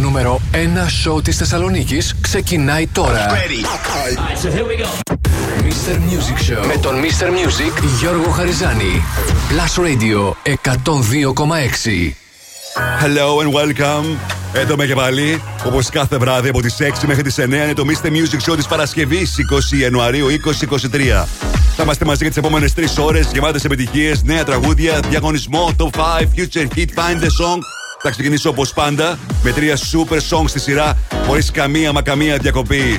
νούμερο 1 σόου της Θεσσαλονίκης ξεκινάει τώρα. Ready. Mr. Music Show με τον Mr. Music Γιώργο Χαριζάνη. Plus Radio 102,6. Hello and welcome. Εδώ με και πάλι, όπως κάθε βράδυ από τις 6 μέχρι τις 9 είναι το Mr. Music Show της Παρασκευής 20 Ιανουαρίου 2023. Θα είμαστε μαζί για τις επόμενες 3 ώρες γεμάτες επιτυχίες, νέα τραγούδια, διαγωνισμό, top 5, future hit, find the song θα ξεκινήσω όπως πάντα με τρία super songs στη σειρά χωρίς καμία μα καμία διακοπή.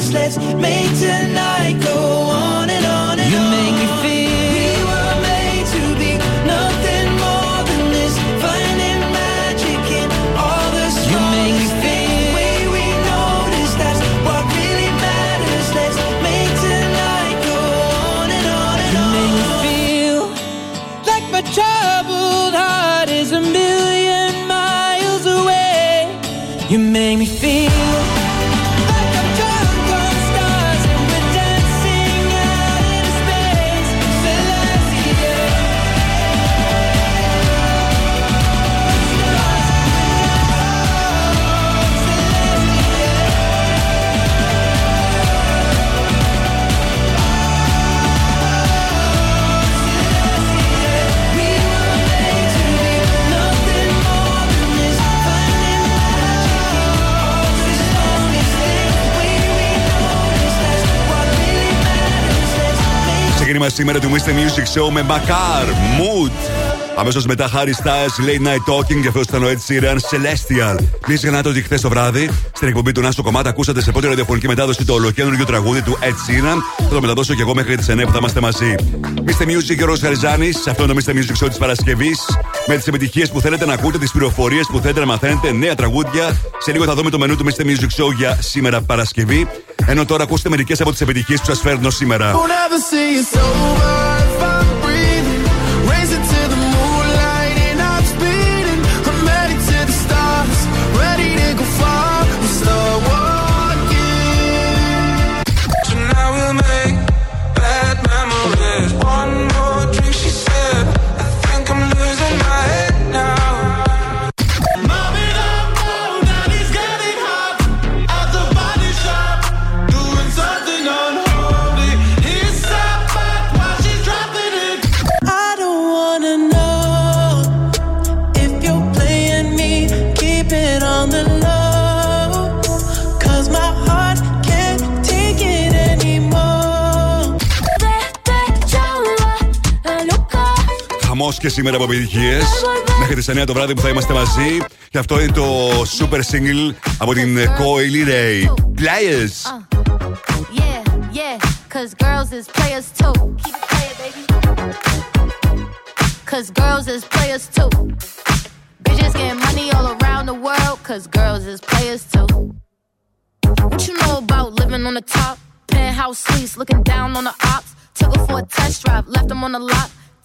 matters. Let's make tonight go on make Ξεκίνημα σήμερα του Mr. Music Show με Μακάρ, Mood. Αμέσως μετά Harry Styles, Late Night Talking και αυτός ήταν ο Ed Sheeran, Celestial. Μην ξεχνάτε ότι χθες το βράδυ στην εκπομπή του Νάσο Κομμάτα ακούσατε σε πρώτη ραδιοφωνική μετάδοση το ολοκένουργιο τραγούδι του Ed Sheeran. Θα το μεταδώσω και εγώ μέχρι τις 9 που θα είμαστε μαζί. Mr. Music και ο Ρο Χαριζάνη, αυτό είναι το Mr. Music Show της Παρασκευής. Με τις επιτυχίες που θέλετε να ακούτε, τις πληροφορίες που θέλετε να μαθαίνετε, νέα τραγούδια. Σε λίγο θα δούμε το μενού του Mr. Music Show για σήμερα Παρασκευή. Ενώ τώρα ακούστε μερικές από τις επιτυχίες που σας φέρνω σήμερα. Won't και σήμερα από επιτυχίε. Μέχρι τι 9 το βράδυ που θα είμαστε μαζί. Και αυτό είναι το super single από την Coily Ray. Players. Yeah, yeah, cause girls is players too. Keep it playing, baby. cause girls is players too. Bitches getting money all around the world, cause girls is players too. What you know about living on the top? Penthouse suites, looking down on the ops. Took her for a test drive, left them on the lot.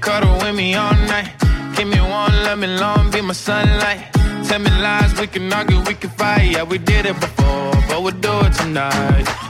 Cuddle with me all night. Give me one, let me long, be my sunlight. Tell me lies, we can argue, we can fight. Yeah, we did it before, but we'll do it tonight.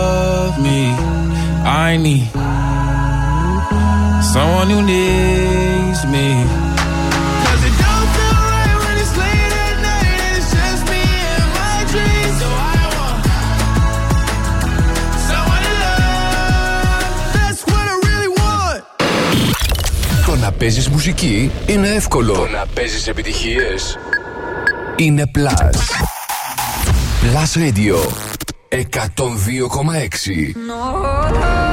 I need someone who needs me. 'Cause it don't feel right when it's late at night and it's just me and my dreams. So I want someone to love. That's what I really want. Το να παίζεις μουσική είναι εύκολο. Το να παίζεις επιτυχίες είναι Plus. Plus Radio 102,6. when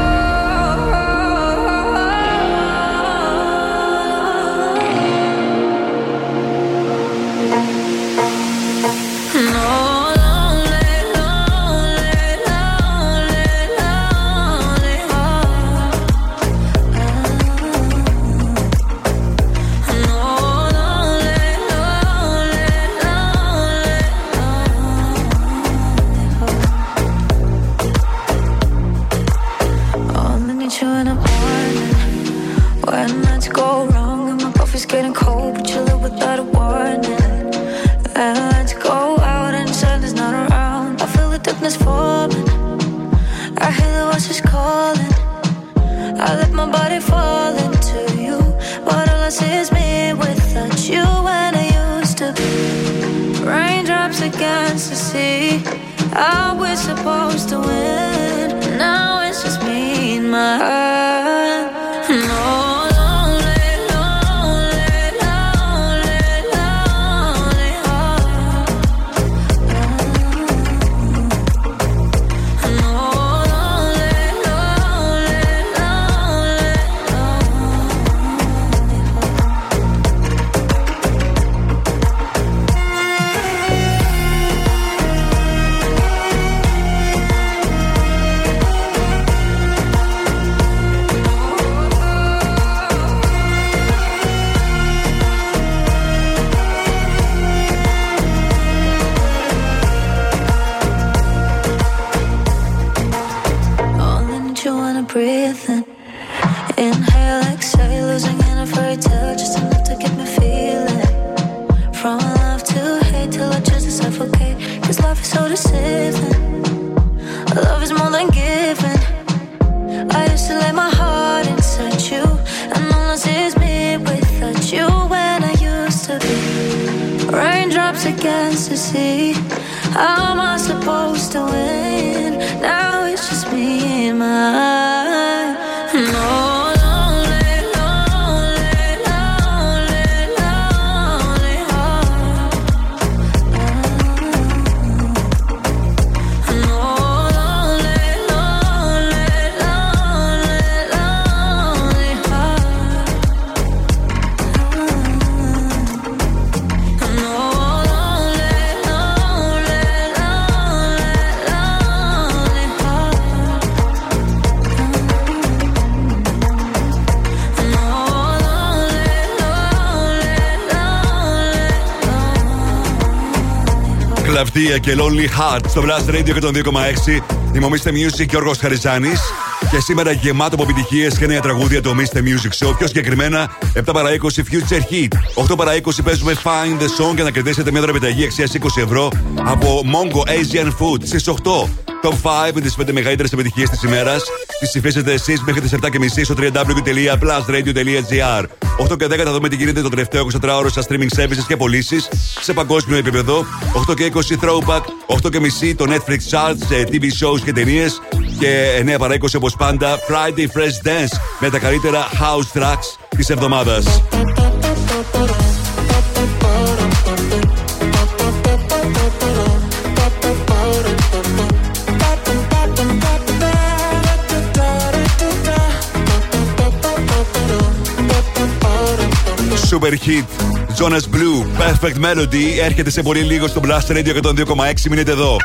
Κλαυτία και Lonely Heart στο Blast Radio και τον 2,6. Θυμομίστε Music και Γιώργο Χαριζάνης. Και σήμερα γεμάτο από επιτυχίες και νέα τραγούδια το Mr. Music Show. Πιο συγκεκριμένα 7 παρα 20 Future Hit. 8 παρα 20 παίζουμε Find the Song για να κερδίσετε μια δωρεπιταγή αξίας 20 ευρώ από Mongo Asian Food. Στις 8 Top 5 με τις 5 μεγαλύτερες επιτυχίες της ημέρας. Τις ψηφίσετε εσείς μέχρι τις 7.30 στο www.plusradio.gr. 8 και 10 θα δούμε τι γίνεται το τελευταίο 24ωρο στα streaming services και πωλήσεις σε παγκόσμιο επίπεδο. 8 και 20 Throwback. 8 και μισή το Netflix Charts, ε, TV shows και ταινίες. Και 9 παρα 20 όπως πάντα Friday Fresh Dance με τα καλύτερα house tracks της εβδομάδας. Super hit. Jonas Blue, Perfect Melody. Έρχεται σε πολύ λίγο στο Blast Radio 102,6. Μείνετε εδώ.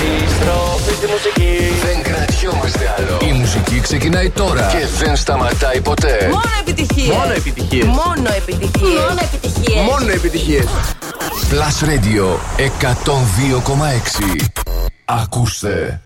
Επιστροφή στη μουσική. Δεν κρατιόμαστε άλλο. Η μουσική ξεκινάει τώρα και δεν σταματάει ποτέ. Μόνο επιτυχίες. Μόνο επιτυχίες. Μόνο επιτυχίες. Μόνο επιτυχίες. Μόνο επιτυχίες. Plus Radio 102,6. Ακούστε.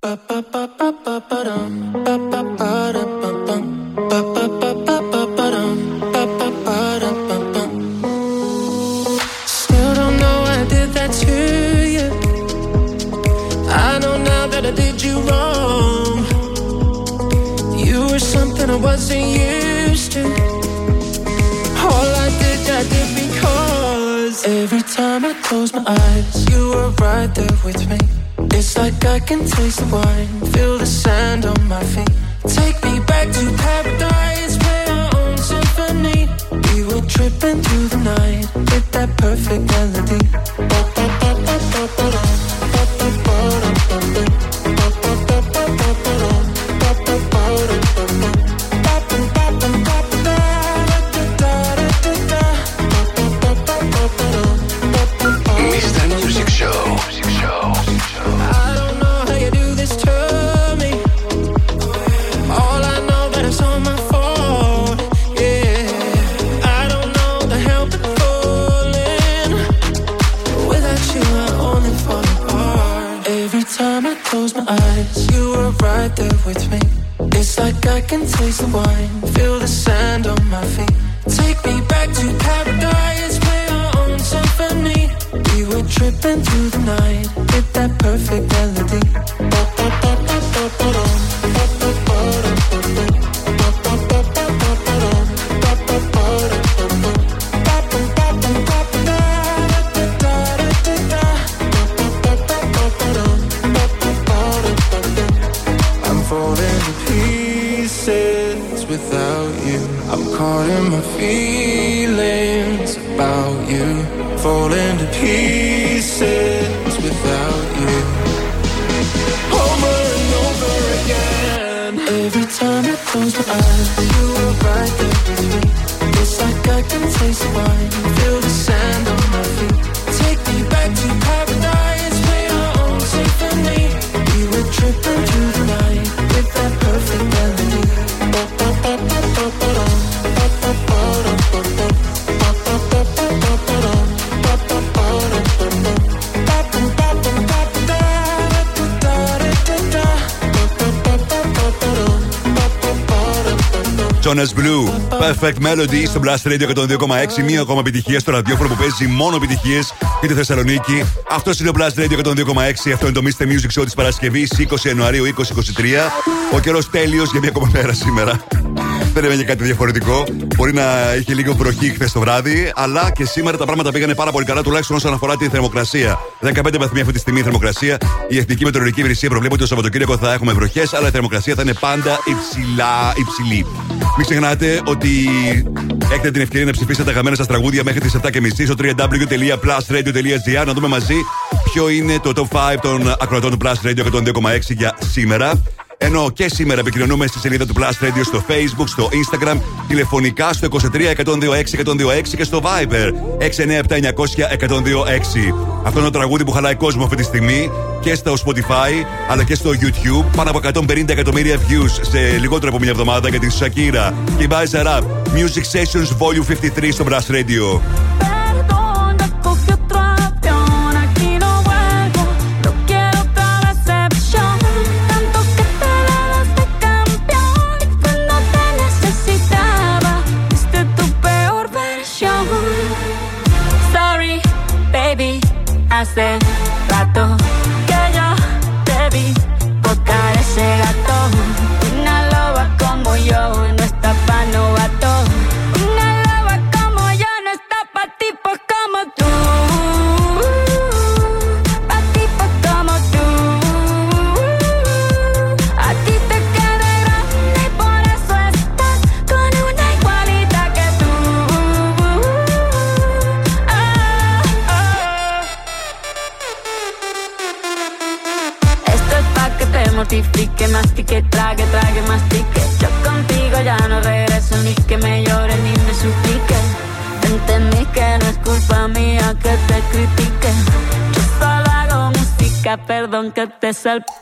With me. It's like I can taste the wine, feel the sand on my feet. Take me back to paradise, play our own symphony. We were tripping through the night with that perfect melody. I'm be Jonas Blue, Perfect Melody στο Blast Radio 102,6. Μία ακόμα επιτυχία στο ραδιόφωνο που παίζει μόνο επιτυχίες για τη Θεσσαλονίκη. Αυτό είναι το Blast Radio 102,6. Αυτό είναι το Mr. Music Show της Παρασκευής 20 Ιανουαρίου 2023. Ο καιρός τέλειος για μία ακόμα μέρα σήμερα. Δεν έμενε κάτι διαφορετικό. Μπορεί να είχε λίγο βροχή χθες το βράδυ, αλλά και σήμερα τα πράγματα πήγανε πάρα πολύ καλά, τουλάχιστον όσον αφορά τη θερμοκρασία. 15 βαθμοί αυτή τη στιγμή η θερμοκρασία. Η Εθνική Μετεωρολογική Υπηρεσία προβλέπει ότι το Σαββατοκύριακο θα έχουμε βροχές, αλλά η θερμοκρασία θα είναι πάντα υψηλά, υψηλή. Μην ξεχνάτε ότι έχετε την ευκαιρία να ψηφίσετε τα αγαπημένα σας τραγούδια μέχρι τις 7.30 στο www.plusradio.gr να δούμε μαζί ποιο είναι το top 5 των ακροατών του Plus Radio 102,6 για σήμερα. Ενώ και σήμερα επικοινωνούμε στη σελίδα του Plus Radio στο Facebook, στο Instagram, τηλεφωνικά στο 23 126 126 και στο Viber 697 900 126. Αυτό είναι το τραγούδι που χαλάει κόσμο αυτή τη στιγμή και στο Spotify αλλά και στο YouTube. Πάνω από 150 εκατομμύρια views σε λιγότερο από μια εβδομάδα για την Shakira και η Biza Rap. Music Sessions Volume 53 στο Plus Radio. Que te salpique.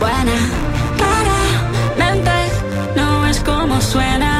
buena. Claramente no es como suena.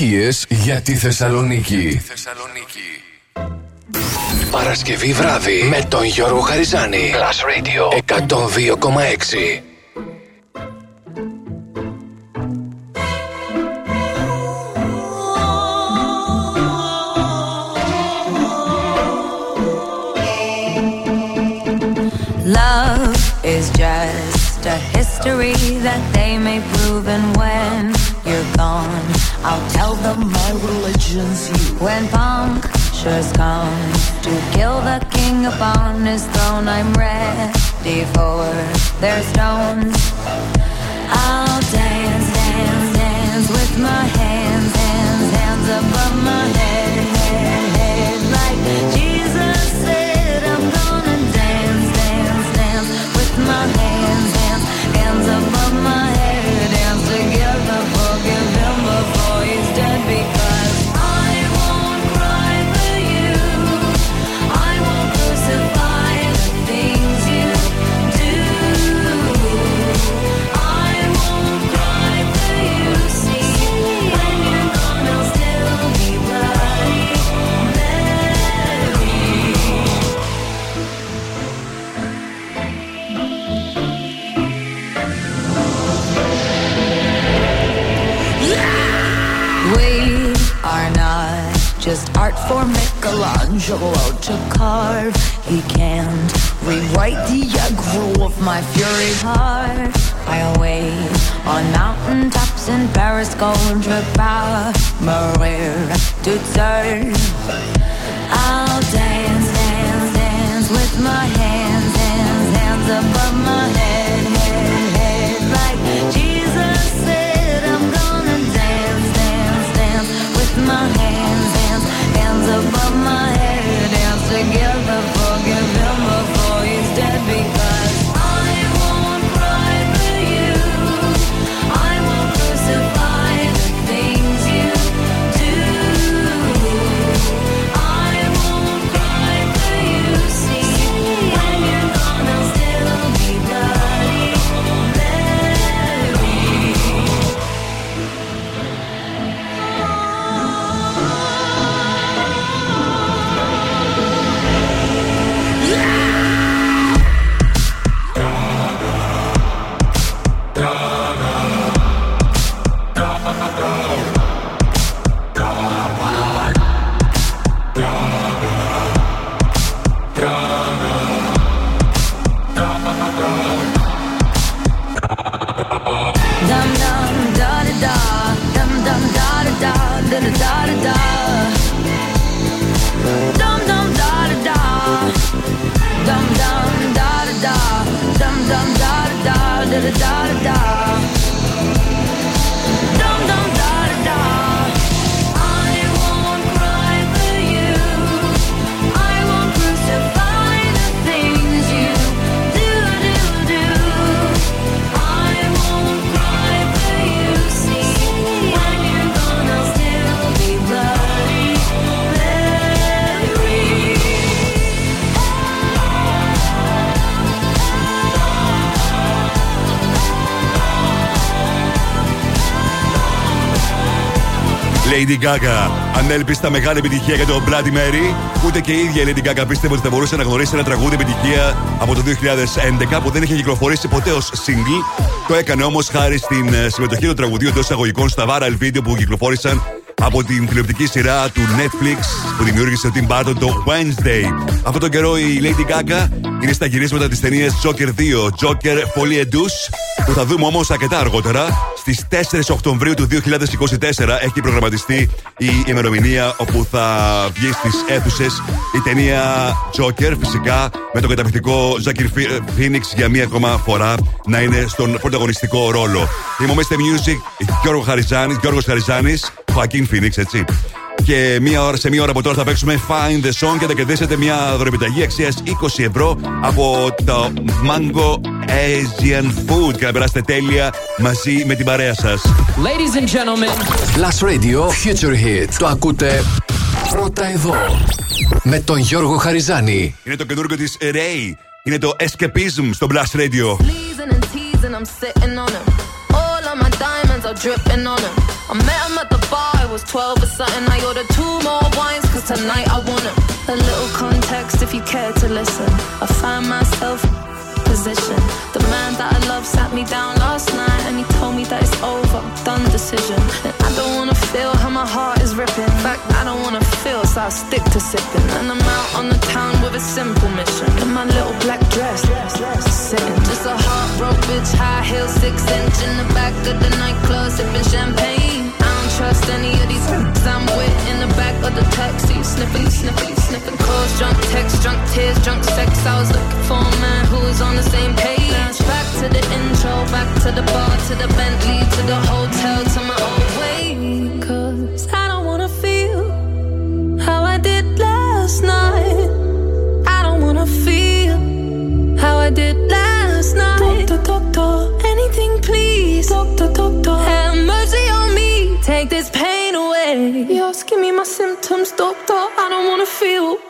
Επιτυχίες για τη Θεσσαλονίκη. Παρασκευή βράδυ με τον Γιώργο Χαριζάνη. Plus Radio 102,6. stone is thrown, I'm ready for their stone. Lady Gaga. Ανέλπιστα μεγάλη επιτυχία για το Bloody Mary. Ούτε και η ίδια η Lady Gaga πίστευε ότι θα μπορούσε να γνωρίσει ένα τραγούδι επιτυχία από το 2011 που δεν είχε κυκλοφορήσει ποτέ ως single. Το έκανε όμως χάρη στην ε, συμμετοχή του τραγουδίου εντός εισαγωγικών στα viral βίντεο που κυκλοφόρησαν από την τηλεοπτική σειρά του Netflix που δημιούργησε ο Tim Burton το Wednesday. Αυτό τον καιρό η Lady Gaga είναι στα γυρίσματα της ταινίας Joker 2, Joker Folie Douce, που θα δούμε όμως αρκετά αργότερα. Στις 4 Οκτωβρίου του 2024 έχει προγραμματιστεί η ημερομηνία όπου θα βγει στις αίθουσες η ταινία Joker, φυσικά με τον καταπληκτικό Ζάκυρ Φίνιξ για μία ακόμα φορά να είναι στον πρωταγωνιστικό ρόλο. Είμαστε Music, Γιώργο Χαριζάνης, Γιώργος Χαριζάνης, Χωακίν Φίνιξ, έτσι. Και μία ώρα, σε μία ώρα από τώρα θα παίξουμε Find the Song και θα κερδίσετε μια δωρεπιταγή αξίας 20 ευρώ από το Mango Asian Food και να περάσετε τέλεια μαζί με την παρέα σα. Ladies and gentlemen. Plus Radio Future Hit. Το ακούτε πρώτα εδώ. Με τον Γιώργο Χαριζάνη. Είναι το καινούργιο τη Ray. Είναι το Escapism στο Blast Radio. Teasing and teasing, I'm sitting on him. All of my diamonds are dripping on him. I met him at the bar, I was 12 or something. I ordered two more wines, cause tonight I want him. A little context if you care to listen. I find myself position. The man that I love sat me down last night and he told me that it's over, done decision. And I don't wanna feel how my heart is ripping. In fact, I don't wanna feel, so I'll stick to sipping. And I'm out on the town with a simple mission. In my little black dress, sitting. Just a heartbroken bitch, high heel, six inch in the back of the nightclub, sipping champagne. I don't trust any of these f***s I'm with in the back of the taxi, sniffing, sniffing, sniffing. Calls, drunk texts, drunk tears, drunk sex. I was looking for a man who was on the same page. To the intro, back to the bar, to the Bentley, to the hotel, to my own way. Cause I don't wanna feel how I did last night. I don't wanna feel how I did last night. Doctor, doctor, anything please. Doctor, doctor, have mercy on me. Take this pain away. You're asking me my symptoms, doctor. I don't wanna feel.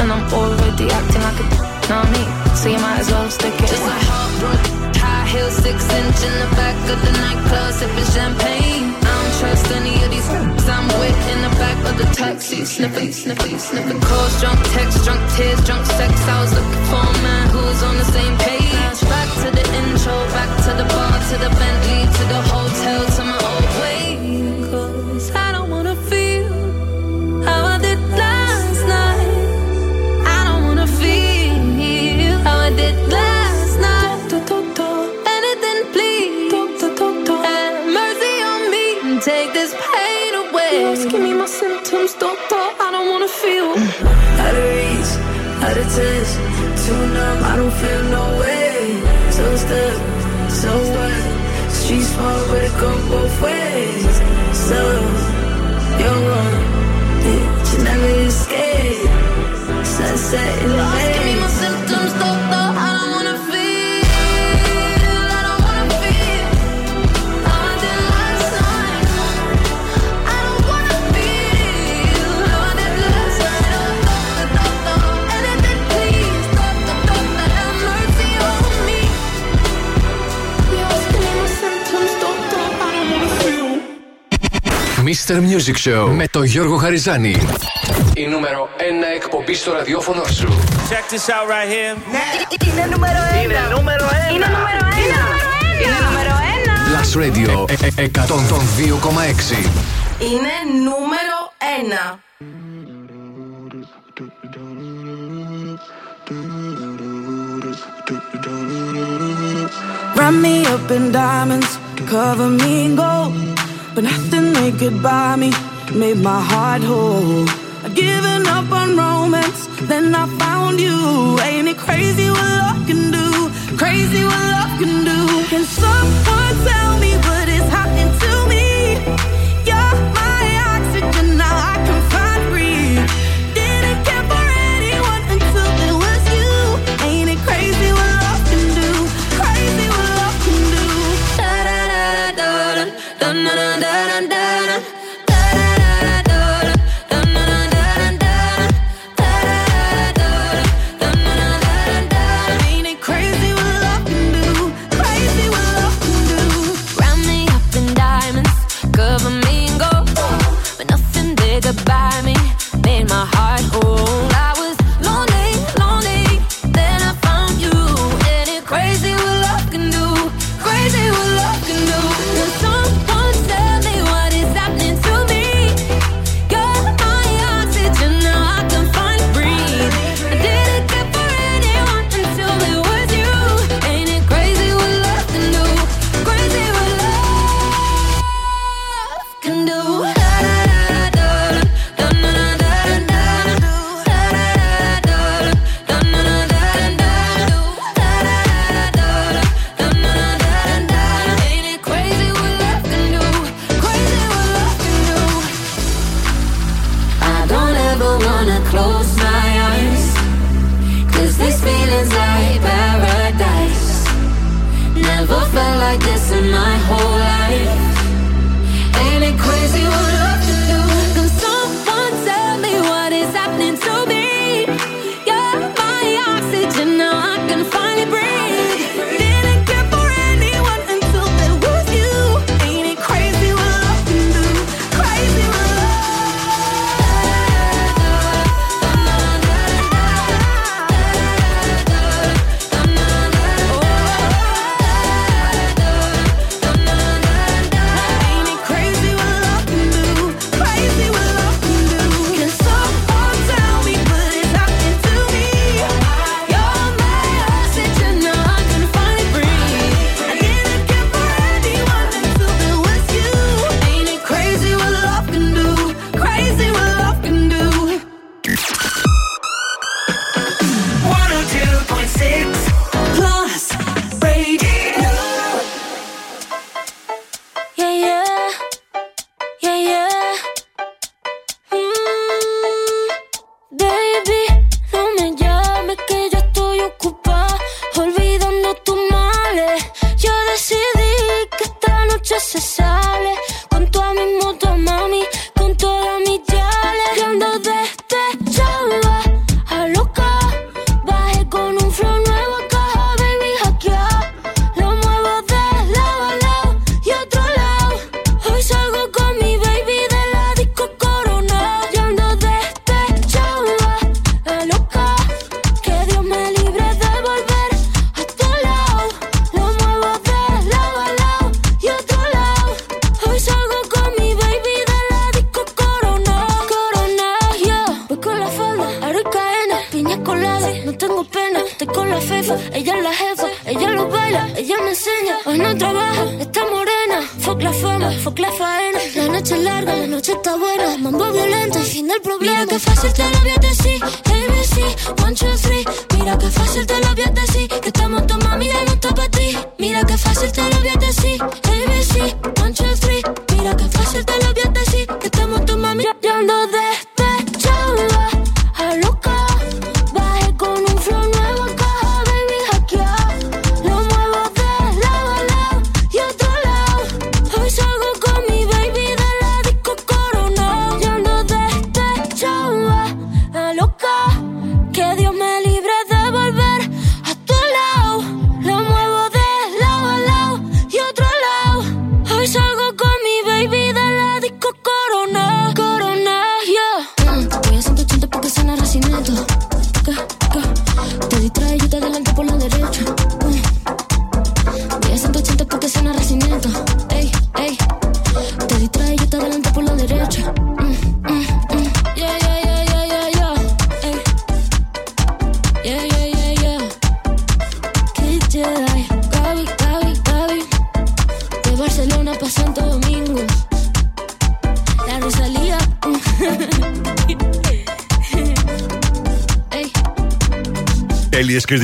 And I'm already acting like a know me, so you might as well stick it. Just a heartbroken high heel, six inch in the back of the nightclub, sipping champagne. I don't trust any of these I'm with in the back of the taxi, sniffing, sniffing, sniffing. Calls, drunk texts, drunk tears, drunk sex. I was looking for a man who was on the same page. Back to the intro, back to the bar, to the Bentley, to the hotel, to my old too numb, I don't feel no way. So stuck, so what? Street smart, but it go both ways. So, you're wrong, yeah, you never escape. Sunset in the You're Mr. Music Show με τον Γιώργο Χαριζάνη. Η νούμερο 1 εκπομπή στο ραδιόφωνο σου. Check this out right here. Ναι. Είναι νούμερο 1. Είναι νούμερο 1. Είναι νούμερο 1. Είναι νούμερο 1. Last Radio ε, ε, 102,6. Είναι νούμερο 1. Run me up in diamonds, cover me in gold But nothing they could buy me made my heart whole. I'd given up on romance, then I found you. Ain't it crazy what love can do? Crazy what love can do? Can someone tell me what?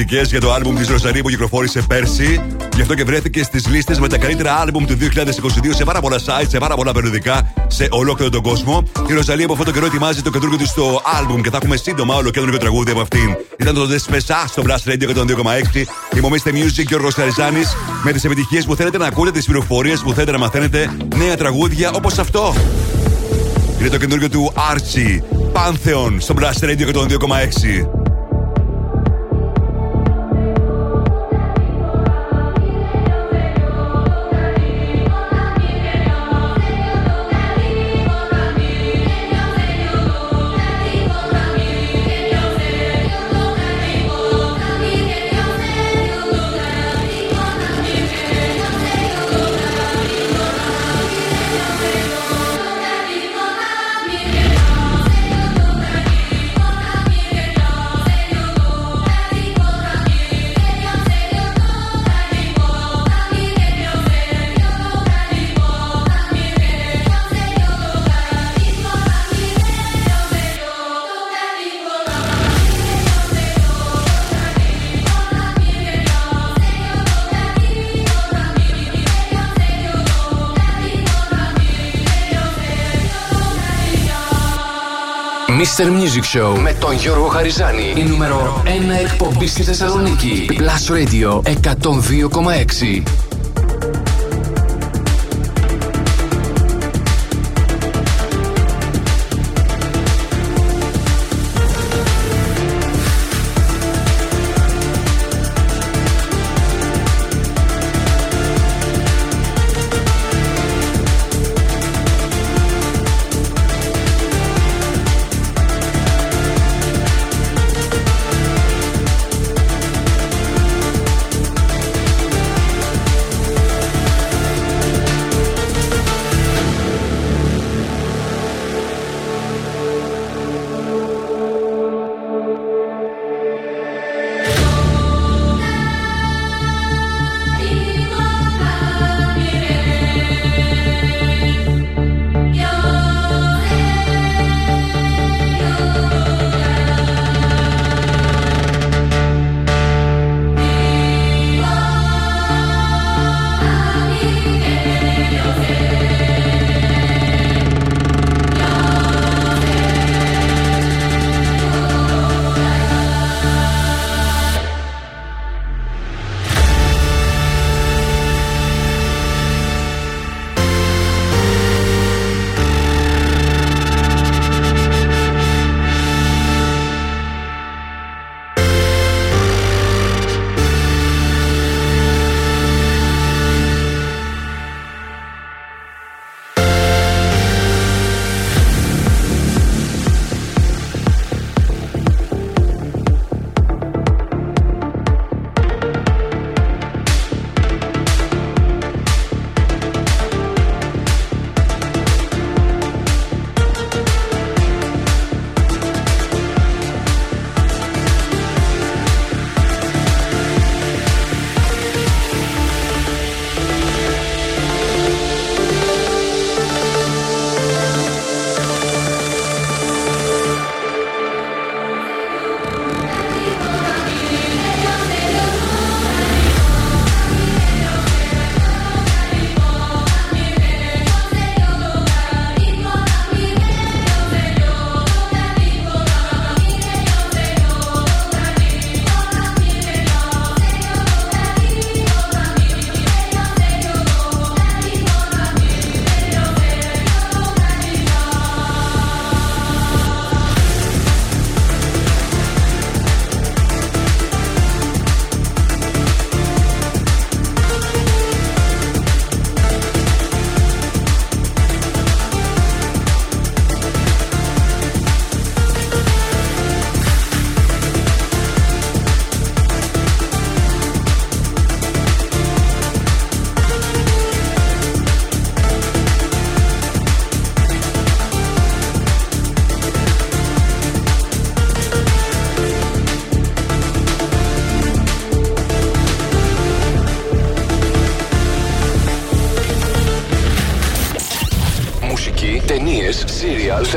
Κριτικέ για το άλμπουμ της Ροζαρή που κυκλοφόρησε πέρσι. Γι' αυτό και βρέθηκε στις λίστες με τα καλύτερα άλμπουμ του 2022 σε πάρα πολλά site, σε πάρα πολλά περιοδικά σε ολόκληρο τον κόσμο. Η Ροζαλή από αυτό το καιρό ετοιμάζει το καινούργιο της στο άλμπουμ και θα έχουμε σύντομα όλο καινούργιο τραγούδι από αυτήν. Ήταν το Δεσπεσά στο Blast Radio 102,6. Υπομείστε Music και ο Ροζαριζάνης με τις επιτυχίες που θέλετε να ακούτε, τις πληροφορίες που θέλετε να μαθαίνετε, νέα τραγούδια όπως αυτό. Είναι το καινούργιο του Archie Pantheon στο Blast Radio 102,6. Mr. Music Show με τον Γιώργο Χαριζάνη. Η νούμερο 1 εκπομπή στη Θεσσαλονίκη. Plus Radio 102,6.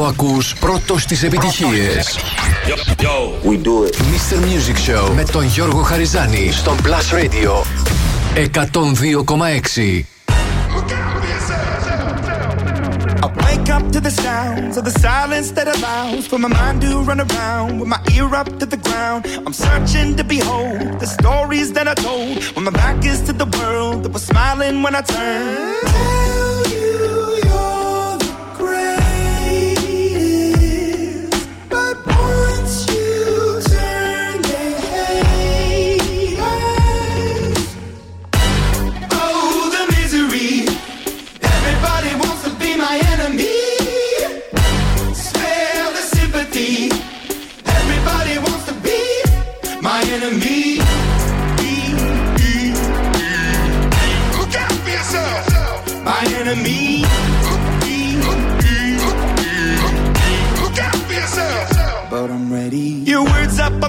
Εδώ ακούς πρώτος τις επιτυχίες. We do it. Mr. Music Show με τον Γιώργο Χαριζάνη στον Plus Radio 102,6. I wake up to the sounds of the silence that allows for my mind to run around with my ear up to the ground. I'm searching to behold the stories that I told when my back is to the world that was smiling when I turned.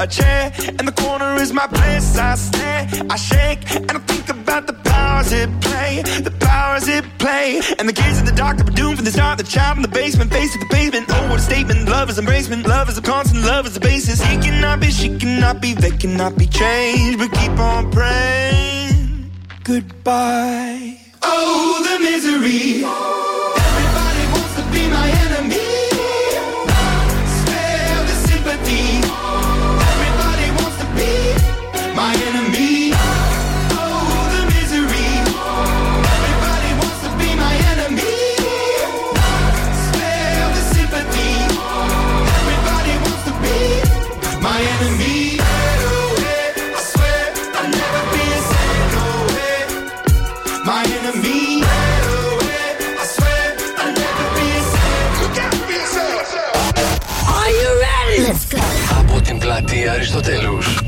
A chair in the corner is my place. I stare, I shake, and I think about the powers it play, the powers it play. And the kids in the that were doomed from the start. The child in the basement, face to the pavement. Oh, what a statement! Love is embracement. Love is a constant. Love is the basis. He cannot be, she cannot be, they cannot be changed. But keep on praying. Goodbye. Oh, the misery. Everybody wants to be my enemy. Spare the sympathy. Από την πλατεία Αριστοτέλους.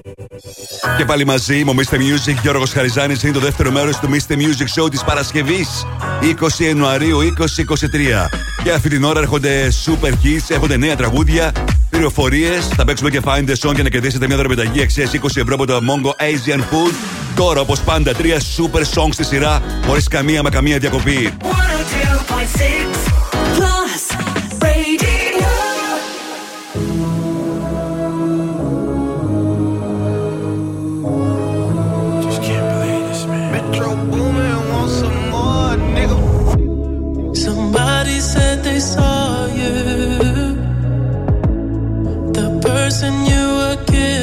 Και πάλι μαζί μου, Mr. Music, Γιώργος Χαριζάνης. Είναι το δεύτερο μέρος του Mr. Music Show της Παρασκευής 20 Ιανουαρίου 2023. Και αυτή την ώρα έρχονται super hits, έρχονται νέα τραγούδια, πληροφορίες. Θα παίξουμε και find the song για να κερδίσετε μια δωρεπιταγή αξίας 20 ευρώ από το Mongo Asian Food. Τώρα, όπως πάντα, τρία super songs στη σειρά, χωρίς καμία μα καμία διακοπή. 102.6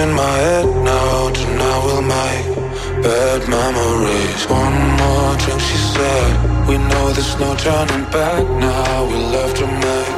I'm my head now. Tonight we'll make bad memories. One more drink, she said. We know there's no turning back now. We love to make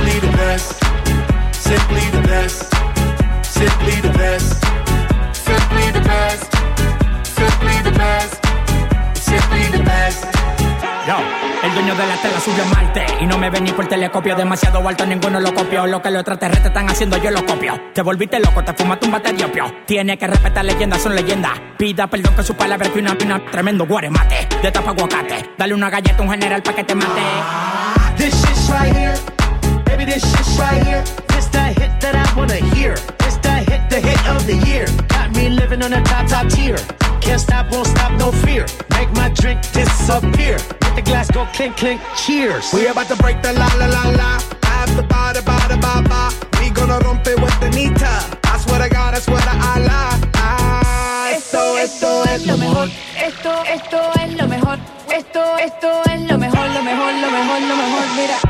Simply the best. Simply the best. Simply the best. Simply the best. Simply the best. Simply the best. Yo, el dueño de la tela subió a Marte Y no me ven ni por telescopio Demasiado alto, ninguno lo copió Lo que los extraterrestres están haciendo, yo lo copio Te volviste loco, te fumaste un bate de opio Tiene que respetar leyendas, son leyendas Pida perdón que su palabra es que una, una tremendo guaremate De tapa aguacate Dale una galleta a un general pa' que te mate This shit's right here. Baby, this shit's right here. This the hit that I wanna hear. This the hit, the hit of the year. Got me living on a top, top tier. Can't stop, won't stop, no fear. Make my drink disappear. Let the glass go clink, clink, cheers. We about to break the la la la la. I have the ba da ba da ba ba. We gonna rompe with the nita. I swear to God, I swear to Allah. Ah, esto, esto es lo mejor. Esto, esto es lo mejor. Esto, esto es lo mejor, lo mejor, lo mejor, lo mejor. Mira.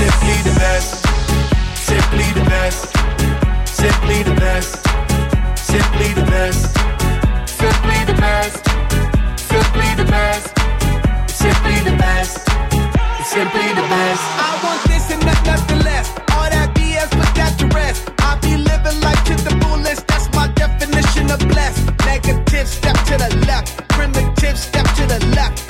Simply the best. Simply the best. Simply the best. Simply the best. Simply the best. Simply the best. Simply the best. Simply the best. I want this and nothing less. All that BS, put that to rest. I be living life to the fullest. That's my definition of blessed. Negative, step to the left. Primitive, step to the left.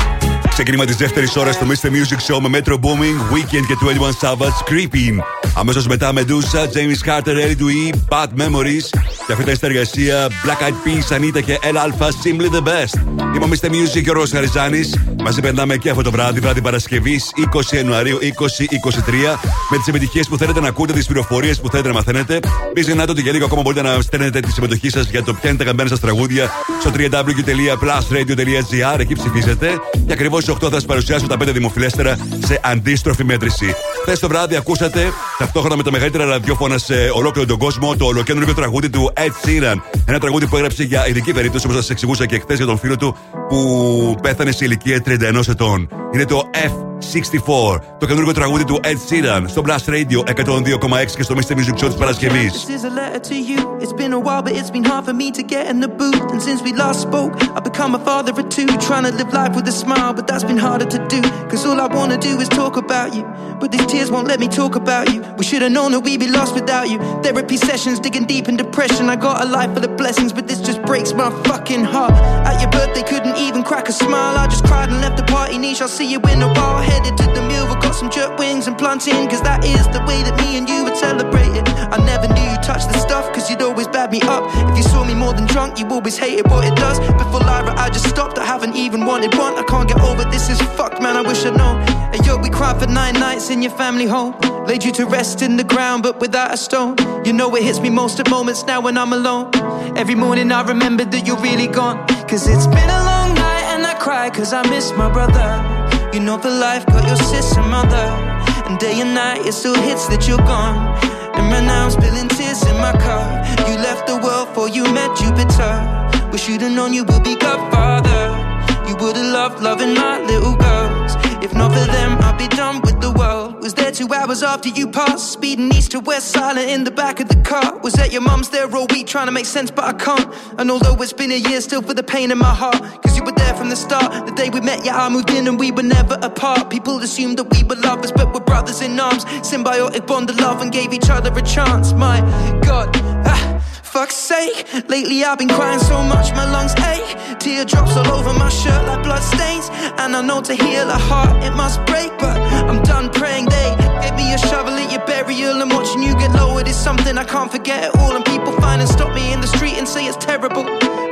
Ξεκίνημα της δεύτερης ώρας στο Mr. Music Show με Metro Booming, Weekend και 21 Savage, Creeping. Αμέσως μετά Medusa, James Carter, Eddie Dewey, Bad Memories. Και αυτή ήταν η συνεργασία Black Eyed Peas, Anita και El Alpha, Simply the Best. Είμαι ο Mr. Music και ο Ρος Χαριζάνης. Μαζί περνάμε και αυτό το βράδυ, βράδυ Παρασκευής 20 Ιανουαρίου 2023. Με τις επιτυχίες που θέλετε να ακούτε, τις πληροφορίες που θέλετε να μαθαίνετε. Μην ξεχνάτε ότι για λίγο ακόμα μπορείτε να στέλνετε τη συμμετοχή σας για το ποια είναι τα αγαπημένα σας τραγούδια στο www.plusradio.gr. Εκεί ψηφίζετε. Και ακριβώς στις 8 θα σας παρουσιάσω τα 5 δημοφιλέστερα σε αντίστροφη μέτρηση. Χθες το βράδυ ακούσατε ταυτόχρονα με τα μεγαλύτερα ραδιόφωνα σε ολόκληρο τον κόσμο το ολοκέντρο τραγούδι του Ed Sheeran. Ένα τραγούδι που έγραψε για ειδική περίπτωση, όπως σας εξηγούσα και χθες για τον φίλο του που πέθανε σε ηλικία 31 ετών. Είναι το F64, το καινούργιο τραγούδι του Ed Sheeran στο Blast Radio 102,6 και στο Mr. Music Show τη Παρασκευή. This is a letter to you. It's been a while, but it's been hard for me to get in the booth. And since we last spoke, I've become a father of two. Trying to live life with a smile, but that's been harder to do. Cause all I wanna do is talk about you. But these tears won't let me talk about you. We should have known that we'd be lost without you. Therapy sessions, digging deep in depression. I got a life full of blessings, but this just breaks my fucking heart. At your birthday, couldn't even crack a smile. I just cried and left the party niche. I'll see you in a while. Headed to the mill, we got some jerk wings and plantain. Cause that is the way that me and you would celebrate it. I never knew you touched the stuff, cause you'd always bad me up. If you saw me more than drunk, you always hated what it does. Before Lyra, I just stopped. I haven't even wanted one. I can't get over this is fucked, man. I wish I'd known. And yo, we cried for nine nights in your family home. Laid you to rest in the ground, but without a stone. You know it hits me most at moments now when I'm alone. Every morning I remember that you're really gone. Cause it's been a long night and I cry cause I miss my brother. You know for life got your sister mother. And day and night it still hits that you're gone. And right now I'm spilling tears in my car. You left the world for you met Jupiter. Wish you'd have known you would be Godfather. You would have loved loving my little girls. If not for them, I'd be done with the. Was there two hours after you passed, speeding east to west, silent in the back of the car. Was at your mum's there all week, trying to make sense, but I can't. And although it's been a year, still for the pain in my heart. Cause you were there from the start. The day we met, yeah, I moved in and we were never apart. People assumed that we were lovers, but we're brothers in arms. Symbiotic bond of love and gave each other a chance. My God, ah. Fuck's sake, lately I've been crying so much my lungs ache. Teardrops all over my shirt like blood stains. And I know to heal a heart it must break, but I'm done praying they gave me a shovel at your burial. And watching you get lowered is something I can't forget at all. And people find and stop me in the street and say it's terrible.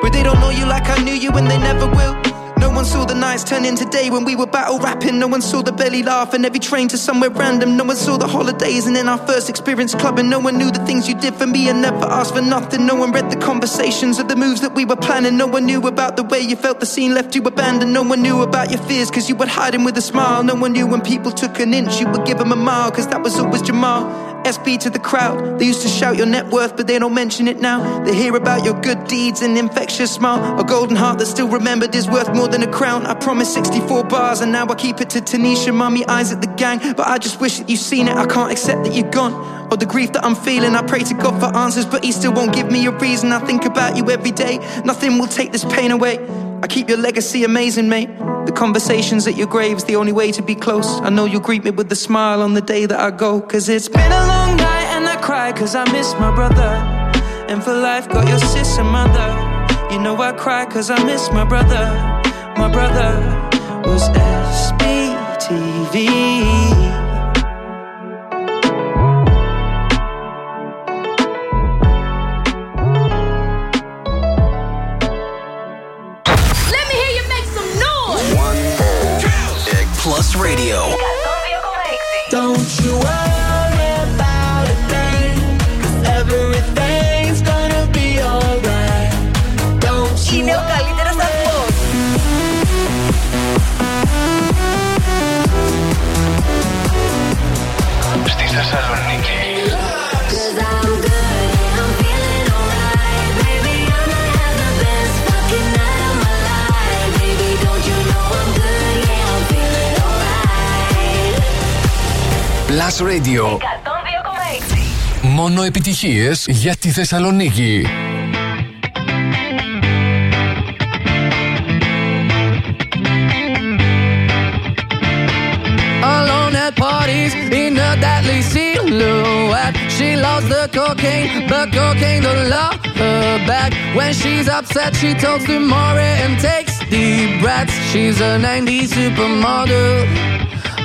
But they don't know you like I knew you and they never will. No one saw the nights turn into day when we were battle rapping. No one saw the belly laugh and every train to somewhere random. No one saw the holidays and then our first experience clubbing. No one knew the things you did for me and never asked for nothing. No one read the conversations of the moves that we were planning. No one knew about the way you felt the scene left you abandoned. No one knew about your fears cause you would hide with a smile. No one knew when people took an inch, you would give them a mile cause that was always Jamal. SB to the crowd. They used to shout your net worth, but they don't mention it now. They hear about your good deeds and infectious smile. A golden heart that still remembered is worth more than a crown. I promised 64 bars, and now I keep it to Tanisha, mommy, eyes at the gang. But I just wish that you've seen it. I can't accept that you're gone. Or the grief that I'm feeling. I pray to God for answers, but He still won't give me a reason. I think about you every day. Nothing will take this pain away. I keep your legacy amazing, mate. The conversations at your grave's the only way to be close. I know you'll greet me with a smile on the day that I go. Cause it's been a long night and I cry cause I miss my brother. And for life, got your sister mother. You know I cry cause I miss my brother. My brother was SBTV. Radio. Don't you worry Plus Radio. Μόνο επιτυχίες για τη Θεσσαλονίκη. Alone at parties in a deadly silhouette. She loves the cocaine, but cocaine don't love her back. When she's upset, she talks to Maury and takes deep breaths. She's a 90s supermodel.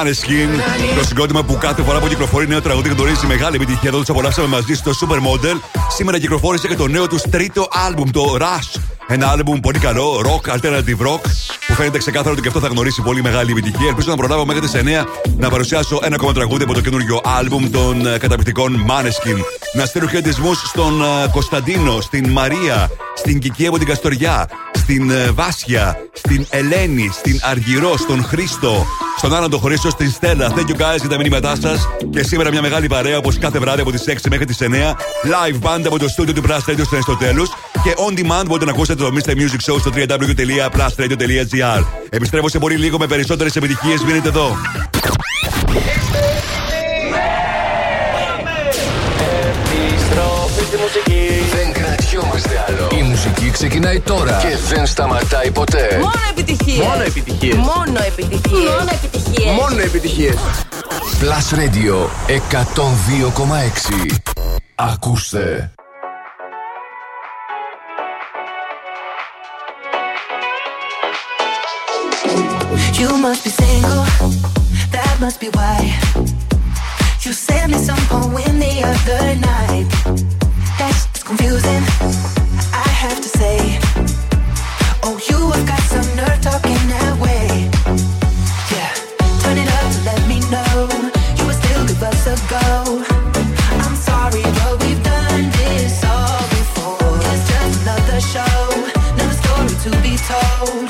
Maneskin, το συγκρότημα που κάθε φορά που κυκλοφορεί νέο τραγούδι γνωρίζει μεγάλη επιτυχία. Εδώ του απολαύσαμε μαζί στο Supermodel. Σήμερα κυκλοφόρησε και το νέο τους τρίτο άλμπουμ, το Rush. Ένα άλμπουμ πολύ καλό, rock, alternative rock, που φαίνεται ξεκάθαρο ότι και αυτό θα γνωρίσει πολύ μεγάλη επιτυχία. Ελπίζω να προλάβω μέχρι τις 9 να παρουσιάσω ένα ακόμα τραγούδι από το καινούριο άλμπουμ των ε, καταπληκτικών Maneskin. Να στείλω χαιρετισμούς στον ε, Κωνσταντίνο, στην Μαρία, στην Κική από την Καστοριά, στην ε, Βάσια, στην Ελένη, στην Αργυρό, στον Χρήστο, στον Άννα τον Χρήστο, στην Στέλλα. Thank you guys για τα μηνύματά σας. Και σήμερα μια μεγάλη παρέα όπως κάθε βράδυ από τις 6 μέχρι τις 9. Live band από το στούντιο του Plus Radio στο Αριστοτέλου. Και on demand μπορείτε να ακούσετε το Mr. Music Show στο www.plusradio.gr. Επιστρέφω σε πολύ λίγο με περισσότερες επιτυχίες. Μείνετε εδώ. Άλλο. Η μουσική ξεκινάει τώρα και δεν σταματάει ποτέ. Μόνο επιτυχίες. Μόνο επιτυχίες. Μόνο επιτυχίες. Μόνο επιτυχίες. Μόνο επιτυχίες. Plus Radio 102,6. Ακούστε. You must be single, that must be why. You sent me some poem the other night. That's just confusing, I have to say. Oh, you have got some nerve talking that way. Yeah, turn it up to let me know you would still give us a go. I'm sorry, but we've done this all before. It's just another show, another story to be told.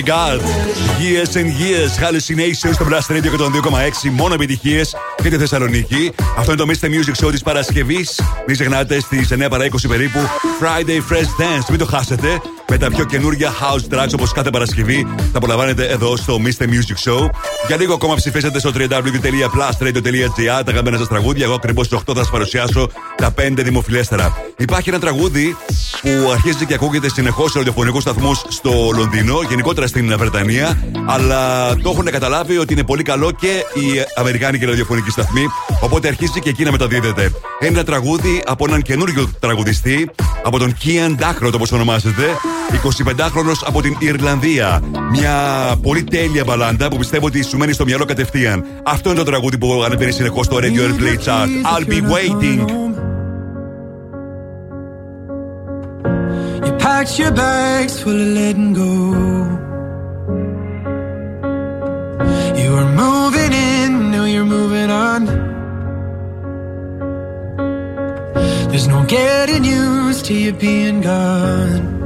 Hallucination. Regard. Years and years. Hallucinations στο Blast Radio και τον 2,6. Μόνο επιτυχίες και τη Θεσσαλονίκη. Αυτό είναι το Mr. Music Show της Παρασκευής. Μην ξεχνάτε στις 9 παρά 20 περίπου. Friday Fresh Dance. Μην το χάσετε. Με τα πιο καινούργια house tracks όπως κάθε Παρασκευή. Τα απολαμβάνετε εδώ στο Mr. Music Show. Για λίγο ακόμα ψηφίσατε στο www.plusradio.gr τα γραμμένα σας τραγούδια. Εγώ ακριβώς στις 8 θα σας παρουσιάσω τα 5 δημοφιλέστερα. Υπάρχει ένα τραγούδι που αρχίζει και ακούγεται συνεχώς σε ραδιοφωνικούς σταθμούς στο Λονδίνο, γενικότερα στην Βρετανία. Αλλά το έχουν καταλάβει ότι είναι πολύ καλό και οι Αμερικάνικοι ραδιοφωνικοί σταθμοί. Οπότε αρχίζει και εκεί να μεταδίδεται. Είναι ένα τραγούδι από έναν καινούριο τραγουδιστή, από τον Kian Dakrot όπως ονομάζεται, 25χρονο από την Ιρλανδία. Μια πολύ τέλεια μπαλάντα που πιστεύω ότι σου μένει στο μυαλό κατευθείαν. Αυτό είναι το τραγούδι που ανεβαίνει συνεχώς στο Radio Airplay Chart. I'll be waiting. Packed your bags full of letting go. You were moving in, now you're moving on. There's no getting used to you being gone.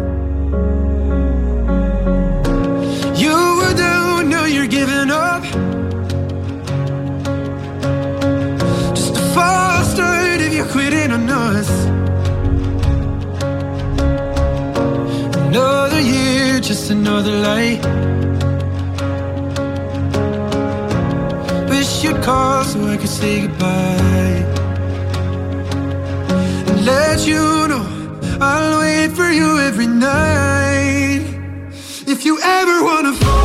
Another light. Wish you'd call so I could say goodbye. And let you know I'll wait for you every night. If you ever wanna fall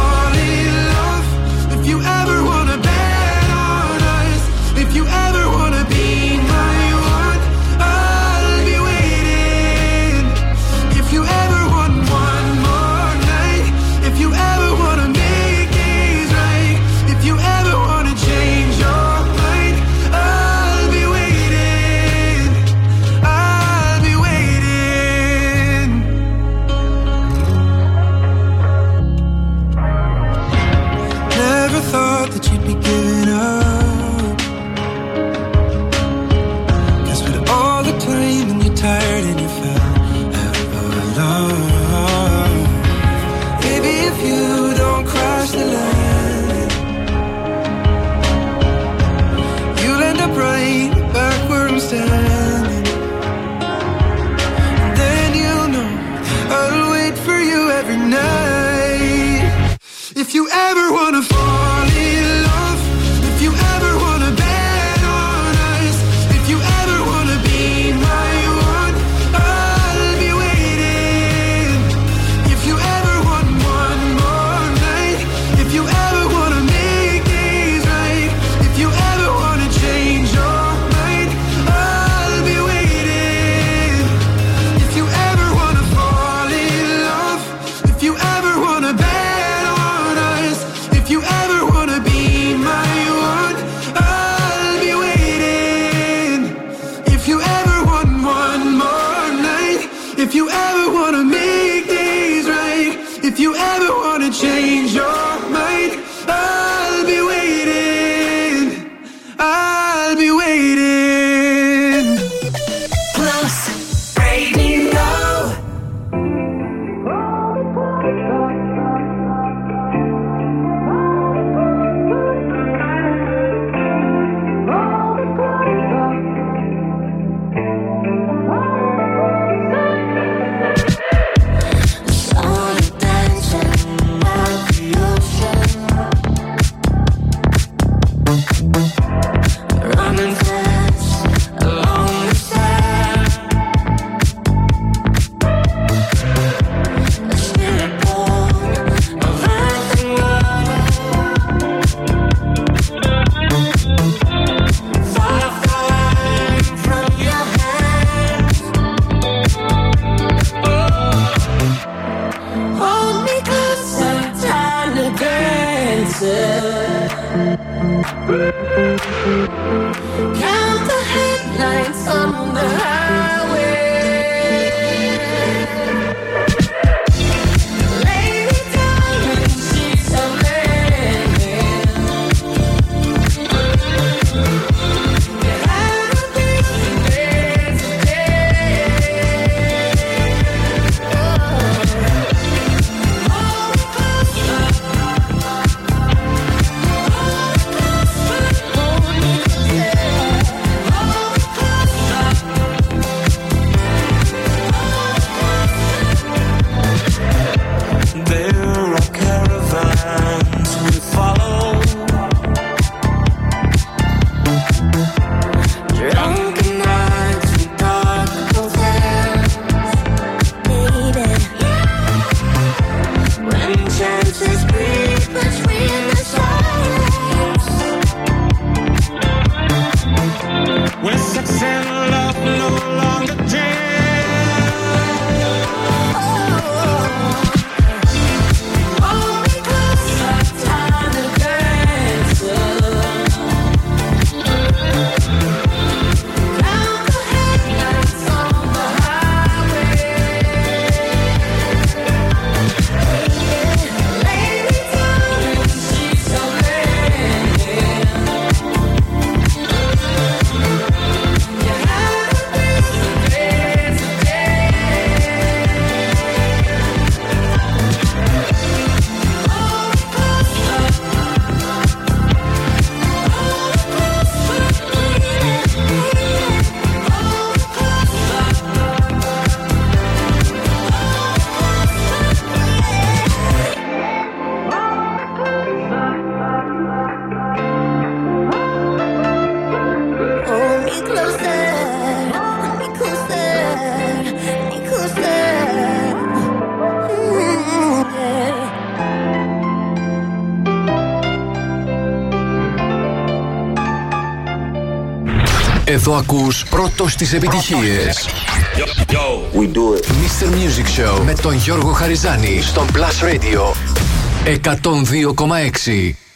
ακούς πρώτος στις επιτυχίες. Yo, we. Mr. Music Show με τον Γιώργο Χαριζάνη στον Plus Radio 102,6.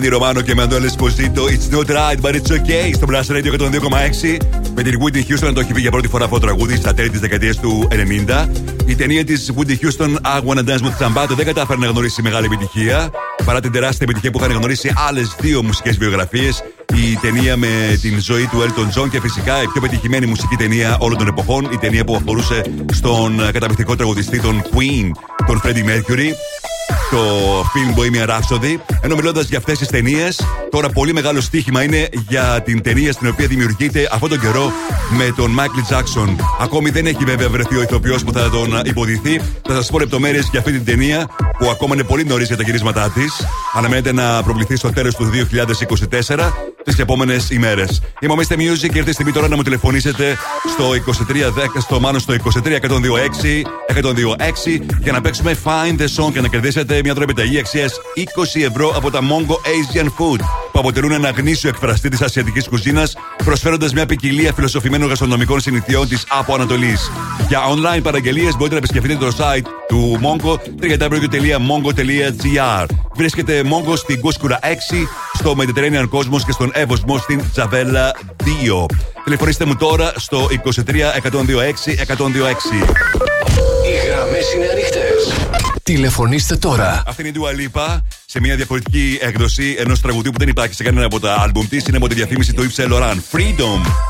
Τζιάννη Ρωμάνο και Μαντώνε Εσποζίτο. It's not right, but it's okay. Στο Blast Radio 102,6. Με την Whitney Houston να το έχει πει για πρώτη φορά αυτό το τραγούδι στα τέλη της δεκαετίας του 90. Η ταινία της Whitney Houston, I Wanna Dance with Somebody, δεν κατάφερε να γνωρίσει μεγάλη επιτυχία. Παρά την τεράστια επιτυχία που είχαν γνωρίσει άλλες δύο μουσικές βιογραφίες. Η ταινία με την ζωή του Elton John και φυσικά η πιο πετυχημένη μουσική ταινία όλων των εποχών. Η ταινία που αφορούσε στον ε, καταπληκτικό τραγουδιστή των Queen, τον Freddie Mercury το film Bohemian Rhapsody. Ενώ μιλώντας για αυτές τις ταινίες, τώρα πολύ μεγάλο στοίχημα είναι για την ταινία στην οποία δημιουργείται αυτόν τον καιρό με τον Michael Jackson. Ακόμη δεν έχει βέβαια βρεθεί ο ηθοποιός που θα τον υποδηθεί. Θα σας πω λεπτομέρειες για αυτή την ταινία που ακόμα είναι πολύ νωρίς για τα γυρίσματά της. Αναμένεται να προβληθεί στο τέλος του 2024 τις επόμενες ημέρες. Είμαι ο Mr. Music και ήρθε η στιγμή τώρα να μου τηλεφωνήσετε στο 2310, στο μάλλον στο 23 126 126 για να παίξουμε Find the Song και να κερδίσετε μια τροπεταγή αξία 20 ευρώ από τα Mongo Asian Food που αποτελούν ένα γνήσιο εκφραστή της ασιατικής κουζίνας, προσφέροντας μια ποικιλία φιλοσοφημένων γαστρονομικών συνηθιών της από Ανατολής. Για online παραγγελίες μπορείτε να επισκεφτείτε το site του Mongo www.mongo.gr. Βρίσκεται Mongo στην Κούσκουρα 6, στο Mediterranean Cosmos και στον Εύωσμο στην Τζαβέλα 2. Τηλεφωνήστε μου τώρα στο 23 126 126. Οι γραμμές είναι ανοιχτές. Τηλεφωνήστε τώρα. Αυτή είναι η Dua Lipa σε μια διαφορετική έκδοση ενός τραγουδίου που δεν υπάρχει σε κανένα από τα άλμπουμ της. Είναι από τη διαφήμιση του Yves Saint Laurent. Freedom.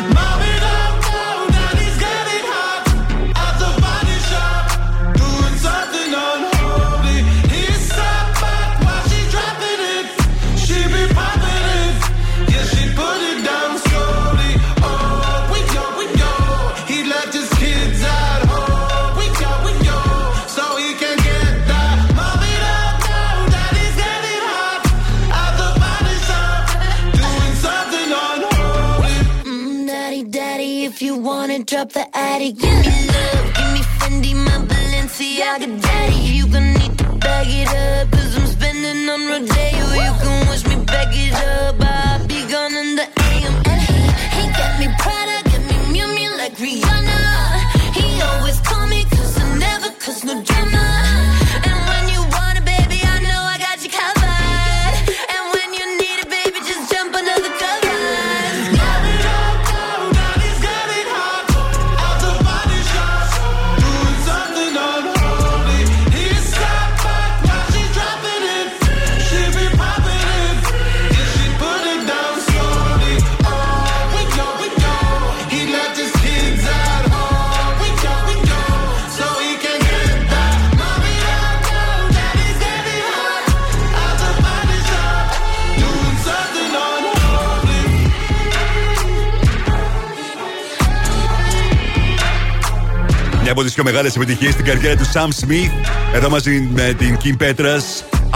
body. Give me love, give me Fendi, my Balenciaga daddy. You gon' need to bag it up. Μια από τις πιο μεγάλες επιτυχίες στην καριέρα του Sam Smith. Εδώ μαζί με την Kim Petras.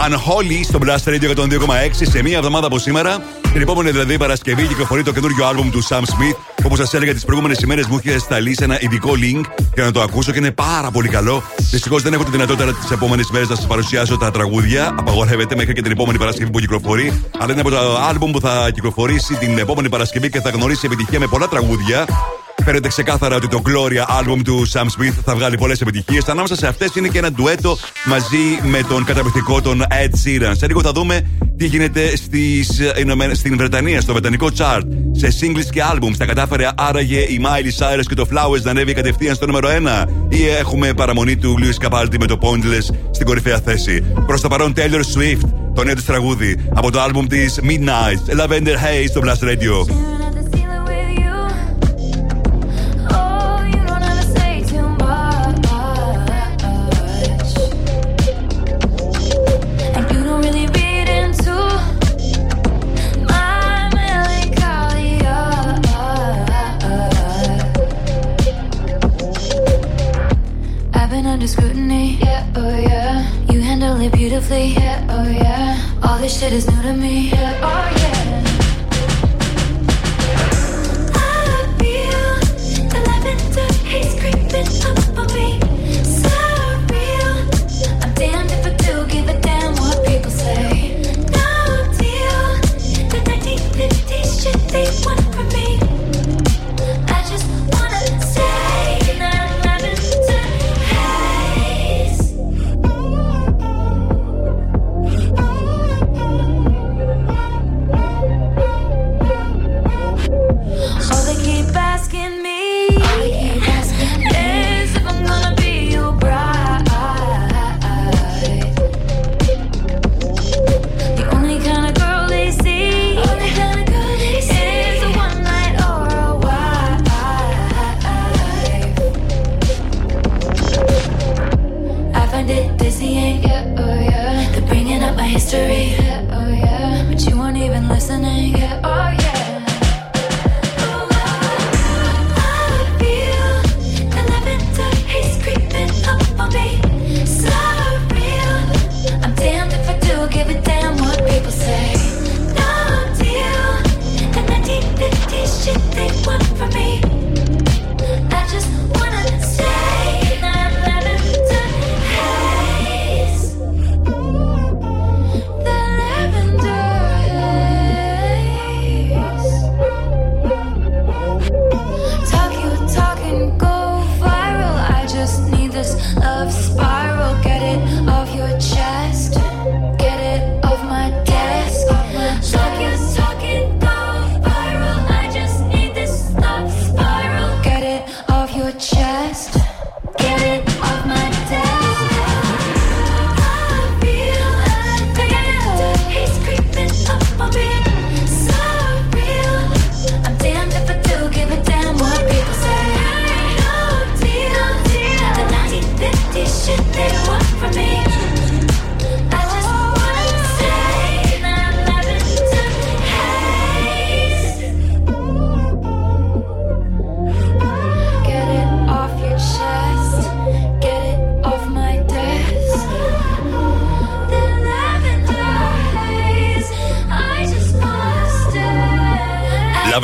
Unholy στο Blast Radio 102,6 σε μία εβδομάδα από σήμερα. Την επόμενη δηλαδή Παρασκευή κυκλοφορεί το καινούριο άλμπουμ του Sam Smith. Όπως σας έλεγα, τις προηγούμενες ημέρες μου είχε σταλεί ένα ειδικό link για να το ακούσω και είναι πάρα πολύ καλό. Δυστυχώς δεν έχω τη δυνατότητα τις επόμενες μέρες να σας παρουσιάσω τα τραγούδια. Απαγορεύεται μέχρι και την επόμενη Παρασκευή που κυκλοφορεί. Αλλά είναι από το άλμπουμ που θα κυκλοφορήσει την επόμενη Παρασκευή και θα γνωρίσει επιτυχία με πολλά τραγούδια. Φαίνεται ξεκάθαρα ότι το Gloria album του Sam Smith θα βγάλει πολλές επιτυχίες. Ανάμεσα σε αυτές είναι και ένα ντουέτο μαζί με τον καταπληκτικό τον Ed Sheeran. Σε λίγο θα δούμε τι γίνεται στις, ε, στην Βρετανία, στο βρετανικό chart. Σε singles και albums τα κατάφερε άραγε η Miley Cyrus και το Flowers να ανέβει κατευθείαν στο νούμερο 1. Ή έχουμε παραμονή του Lewis Capaldi με το Pointless στην κορυφαία θέση. Προς το παρόν Taylor Swift, το νέο της τραγούδι από το album της Midnight, Lavender Haze στο Blast Radio. Beautifully. Yeah, oh yeah. All this shit is new to me. Yeah, oh yeah.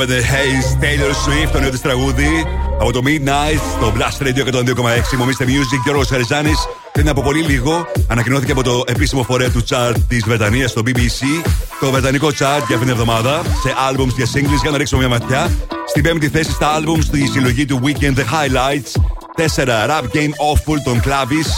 Stay. Lavender Haze, Taylor Swift, το νέο της τραγούδι. Από το Midnight στο Blast Radio 102,6. Μομίστε Music και ο Ρος Χαριζάνη. Πριν από πολύ λίγο ανακοινώθηκε από το επίσημο φορέα του chart της Βρετανίας, το BBC, το βρετανικό chart για αυτήν την εβδομάδα σε albums και singles για να ρίξουμε μια ματιά. Στην πέμπτη θέση στα albums στη συλλογή του Weekend The Highlights. 4. Rap Game Awful των Clavis.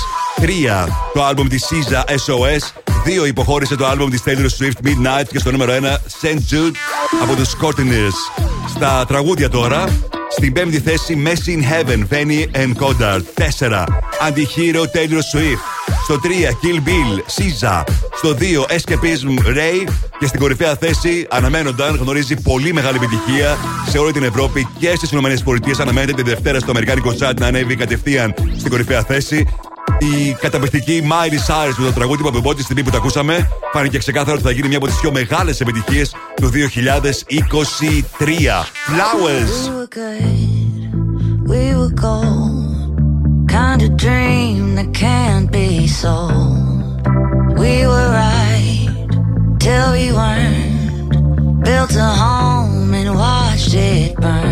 3. Το album της SZA SOS. 2. Υποχώρησε το album της Taylor Swift Midnight και στο νούμερο 1 St. Jude από τους Scottiners. Στα τραγούδια τώρα. Στην πέμπτη θέση Messi in Heaven, Fanny and Condard. 4. Antihero Taylor Swift. Στο 3 Kill Bill, SZA. Στο 2 Escapism Ray. Και στην κορυφαία θέση αναμένονταν, γνωρίζει πολύ μεγάλη επιτυχία σε όλη την Ευρώπη και στις ΗΠΑ. Αναμένεται τη Δευτέρα στο Αμερικάνικο Chat να ανέβει κατευθείαν στην κορυφαία θέση. Η καταπληκτική Miley Cyrus με το τραγούδι που από πρώτη στιγμή που το ακούσαμε φάνηκε ξεκάθαρο ότι θα γίνει μια από τις πιο μεγάλες επιτυχίες του 2023. Flowers. We were good, we were gold. Kind of dream that can't be sold. We were right till we weren't. Built a home and watched it burn.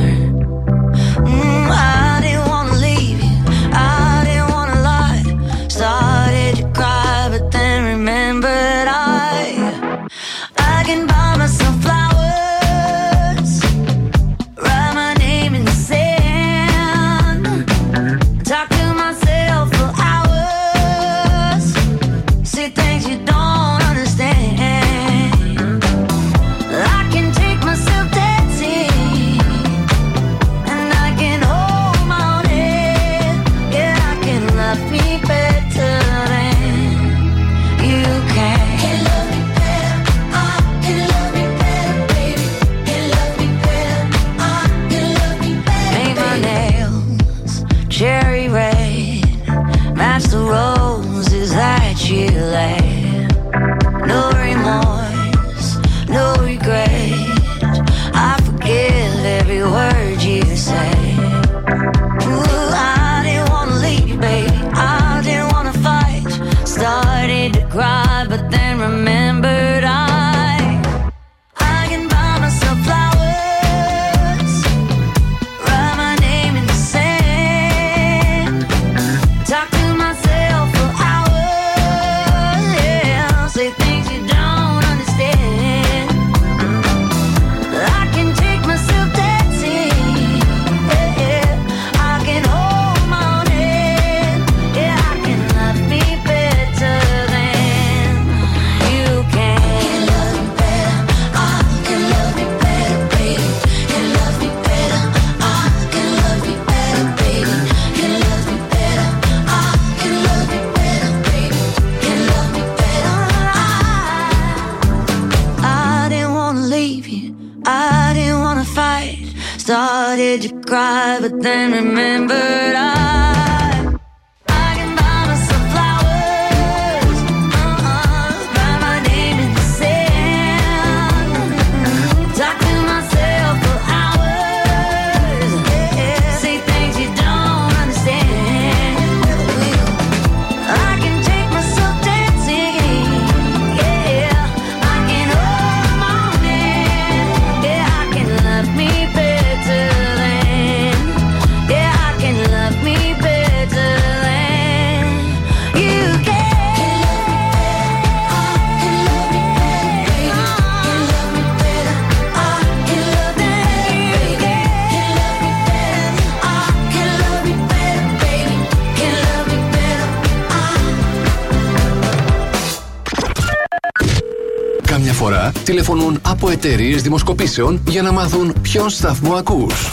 από εταιρείες δημοσκοπήσεων για να μάθουν ποιον σταθμό ακούς.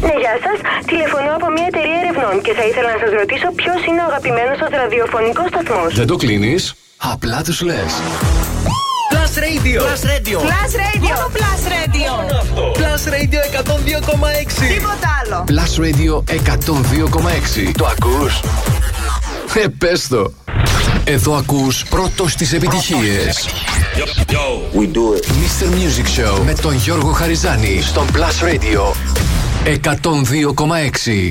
Ναι, γεια σας. Τηλεφωνώ από μια εταιρεία ερευνών και θα ήθελα να σας ρωτήσω ποιος είναι ο αγαπημένος σας ραδιοφωνικός σταθμός. Δεν το κλείνεις. Απλά τους λες. Plus Radio. Plus Radio. Plus Radio. Μόνο Plus Radio. Μόνο. Plus Radio 102,6. Τίποτα άλλο. Plus Radio 102,6. Το ακούς; Ε. Εδώ ακούς πρώτος τις επιτυχίες. Yo, yo, we do it. Music Show με τον Γιώργο Χαριζάνη στο Plus Radio 102,6.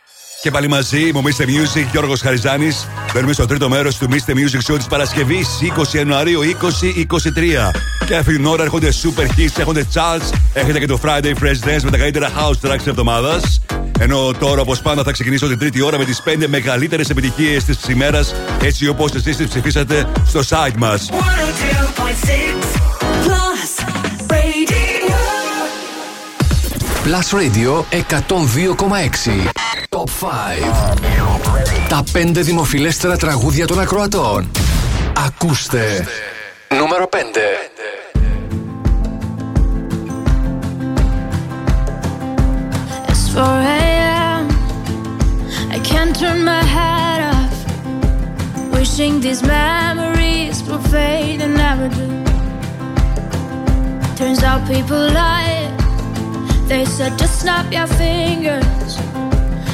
Και πάλι μαζί μου, Mr. Music, Γιώργος Χαριζάνης. Μπαίνουμε στο τρίτο μέρος του Mr. Music Show της Παρασκευής 20 Ιανουαρίου 2023. Και αυτήν την ώρα έρχονται super hits, έρχονται charts. Έχετε και το Friday Fresh Dance με τα καλύτερα house tracks της εβδομάδας. Ενώ τώρα, όπως πάντα, θα ξεκινήσω την τρίτη ώρα με τις 5 μεγαλύτερες επιτυχίες της ημέρας, έτσι όπως εσείς τις ψηφίσατε στο site μας. 102.6 Plus Radio. Plus Radio 102,6. Top 5. Τα 5 δημοφιλέστερα τραγούδια των ακροατών. Ακούστε. Νούμερο 5. It's 4 a.m. I can't turn my head off. Wishing these memories will fade and never do. Turns out people lie. They said just snap your fingers.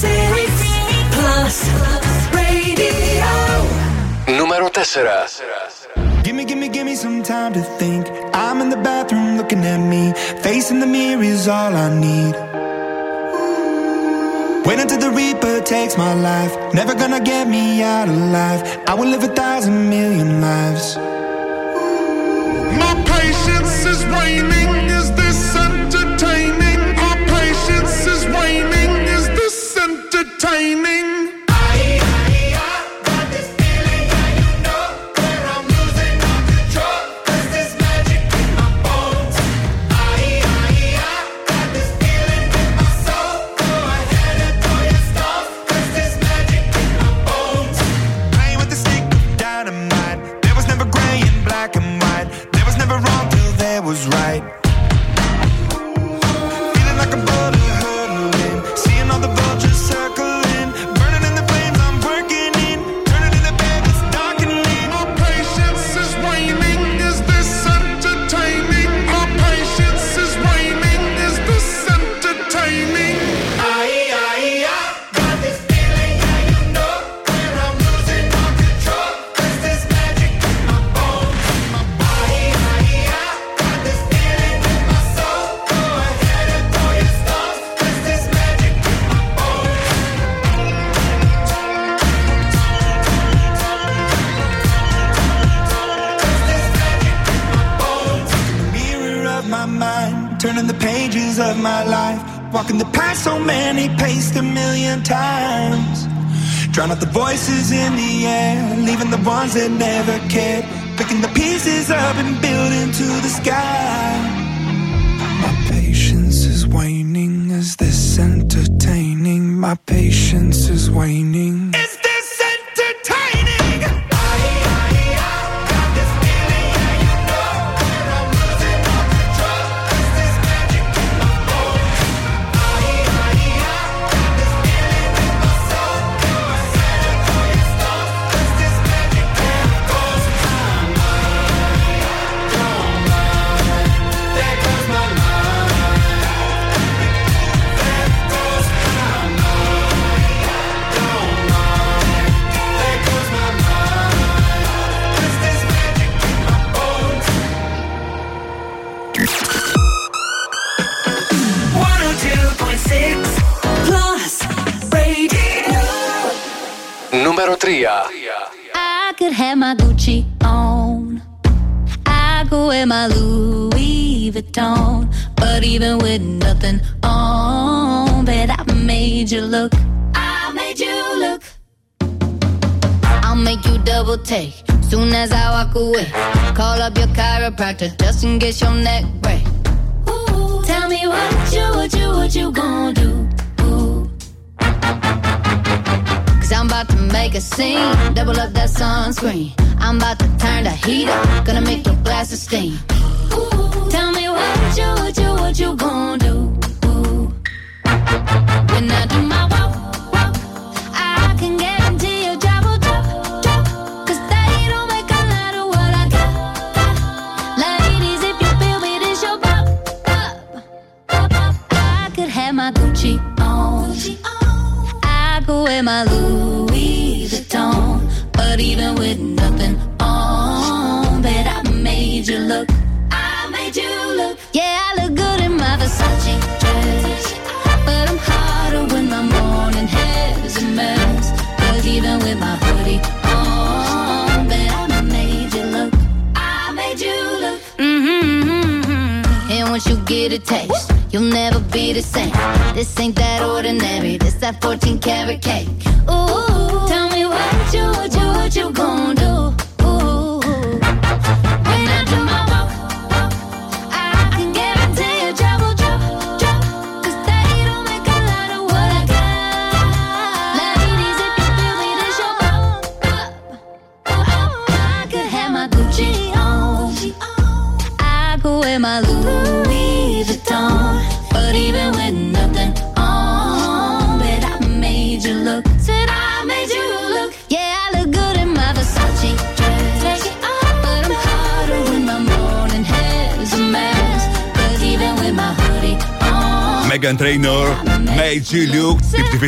Plus Radio. Número 4 Gimme, gimme, gimme some time to think. I'm in the bathroom looking at me. Facing the mirror is all I need. Wait until the reaper takes my life. Never gonna get me out alive I will live a thousand million lives. My patience is waning. Is this entertainment? Entertaining?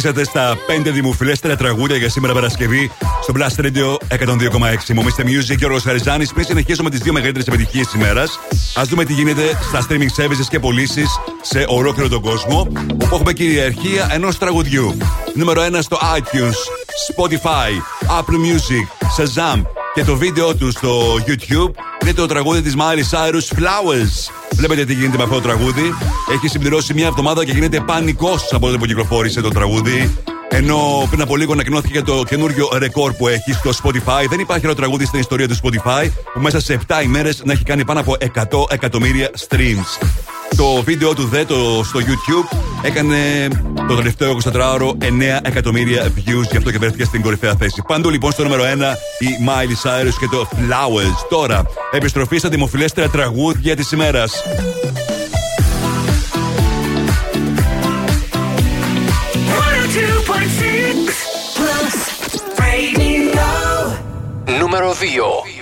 ψηφίσατε στα 5 δημοφιλέστερα τραγούδια για σήμερα Παρασκευή στο Blast Radio 102,6. Μου Mr. Music και ο Ροσαριζάνη. Πριν συνεχίσουμε τις δύο μεγαλύτερες επιτυχίες της ημέρας, ας δούμε τι γίνεται στα streaming services και πωλήσεις σε ολόκληρο τον κόσμο, όπου έχουμε κυριαρχία ενός τραγουδιού. Νούμερο 1 στο iTunes, Spotify, Apple Music, Shazam και το βίντεο του στο YouTube είναι το τραγούδι της Miley Cyrus Flowers. Βλέπετε τι γίνεται με αυτό το τραγούδι έχει συμπληρώσει μία εβδομάδα και γίνεται πανικός από τότε που κυκλοφόρησε το τραγούδι. Ενώ πριν από λίγο ανακοινώθηκε για το καινούριο ρεκόρ που έχει στο Spotify. Δεν υπάρχει άλλο τραγούδι στην ιστορία του Spotify που μέσα σε 7 ημέρες να έχει κάνει πάνω από 100 εκατομμύρια streams. Το βίντεο του ΔΕ το, στο YouTube έκανε το τελευταίο 24ωρο 9 εκατομμύρια views, γι' αυτό και βρέθηκε στην κορυφαία θέση. Πάντου λοιπόν στο νούμερο 1 η Miley Cyrus και το Flowers. Τώρα, επιστροφή στα δημοφιλέστερα τραγούδια της ημέρας. νούμερο 2.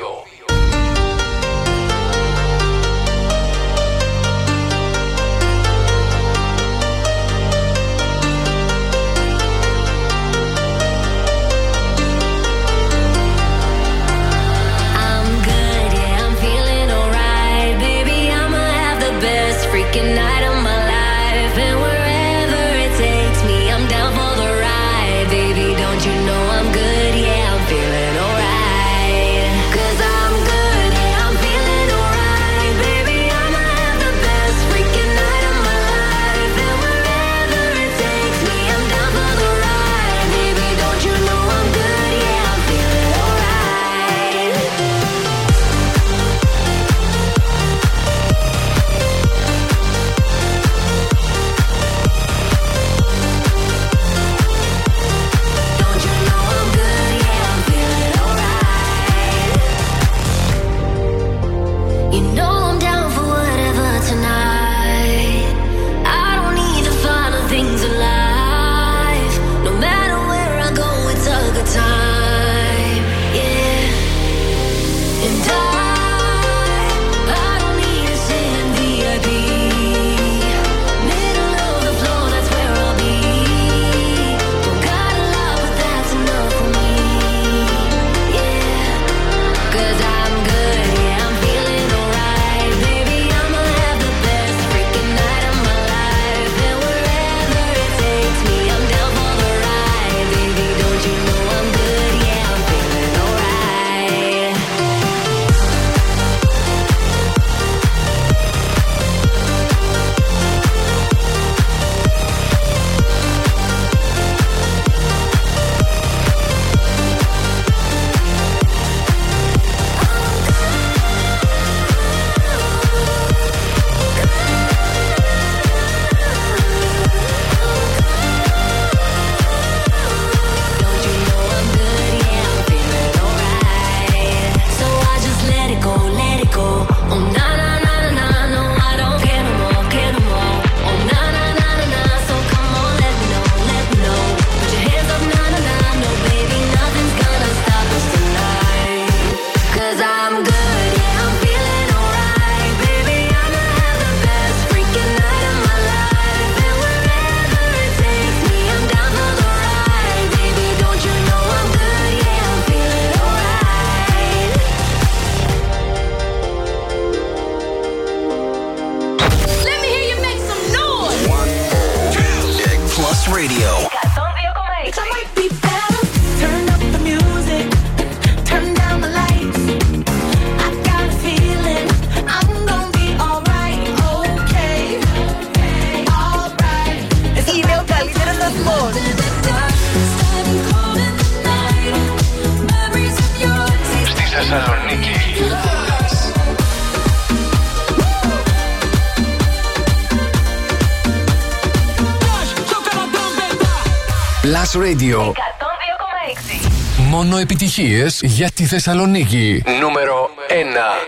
Radio. 102,6. Μόνο επιτυχίες για τη Θεσσαλονίκη. Νούμερο 1.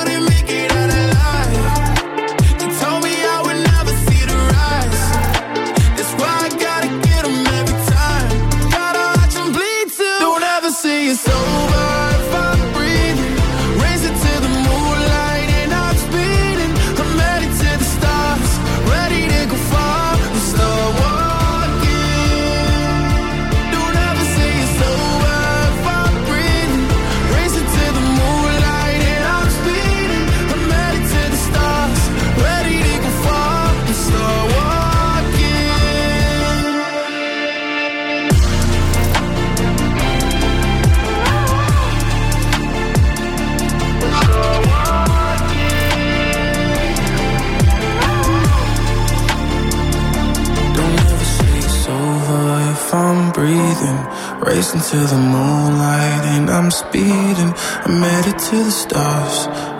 Racing to the moonlight and I'm speeding. I'm headed to the stars.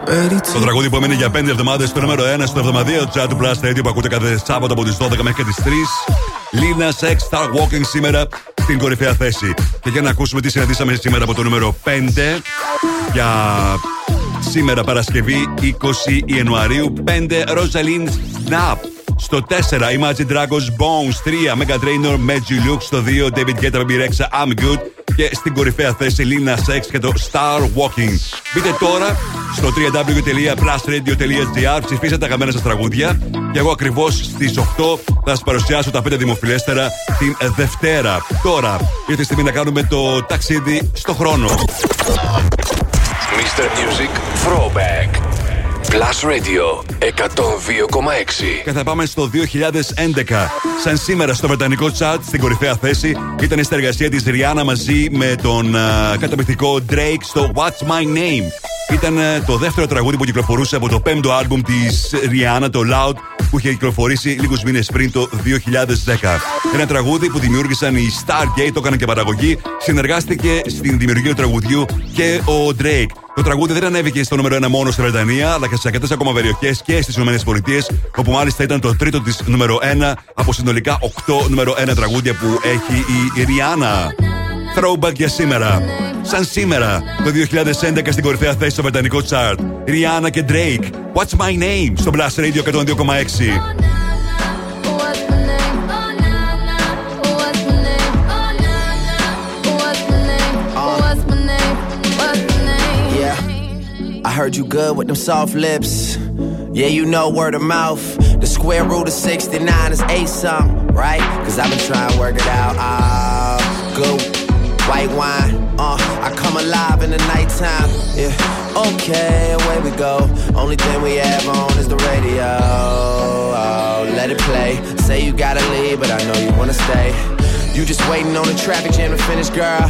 Ready to Το τραγούδι που έμεινε για 5 εβδομάδες στο νούμερο 1 στο εβδομαδιαίο chat του Blast Radio που ακούτε κάθε Σάββατο από τις 12 μέχρι και τις 3. Λίνα Sex Star Walking σήμερα στην κορυφαία θέση. Και για να ακούσουμε τι συναντήσαμε σήμερα από το νούμερο 5 για σήμερα Παρασκευή 20 Ιανουαρίου 5 Rosalind Snap. Στο 4 Imagine Dragons Bones 3 Mega Trainer Magic Luke. Στο 2 David Guetta Baby Rexha I'm Good. Και στην κορυφαία θέση Lina Sex και το Star Walking. Μπείτε τώρα στο www.plusradio.gr ψηφίστε τα αγαπημένα σας τραγούδια. Και εγώ ακριβώς στις 8 θα σας παρουσιάσω τα 5 δημοφιλέστερα την Δευτέρα. Τώρα ήρθε η στιγμή να κάνουμε το ταξίδι στο χρόνο. Mr. Music Throwback. Plus Radio 102,6. Και θα πάμε στο 2011. Σαν σήμερα στο Βρετανικό chat στην κορυφαία θέση ήταν η συνεργασία της Rihanna μαζί με τον α, καταπληκτικό Drake στο What's My Name. Ήταν α, το δεύτερο τραγούδι που κυκλοφορούσε από το πέμπτο άλμπουμ της Rihanna, το Loud, που είχε κυκλοφορήσει λίγους μήνες πριν το 2010. Ένα τραγούδι που δημιούργησαν οι Stargate, το έκαναν και παραγωγή. Συνεργάστηκε στην δημιουργία του τραγουδιού και ο Drake. Το τραγούδι δεν ανέβηκε στο νούμερο 1 μόνο στη Βρετανία, αλλά και σε αρκετές ακόμα περιοχές και στις ΗΠΑ, όπου μάλιστα ήταν το τρίτο της νούμερο 1 από συνολικά 8 νούμερο 1 τραγούδια που έχει η Ριάννα. Throwback για σήμερα. Σαν σήμερα, το 2011 στην κορυφαία θέση στο βρετανικό chart. Ριάννα και Drake. What's my name στο Blast Radio 102,6. I heard you good with them soft lips. Yeah, you know word of mouth. The square root of 69 is 8 something, right? Cause I've been trying to work it out. Ah, good white wine. Uh, I come alive in the nighttime. Yeah, okay, away we go. Only thing we have on is the radio. Oh, let it play. Say you gotta leave, but I know you wanna stay. You just waiting on the traffic jam to finish, girl.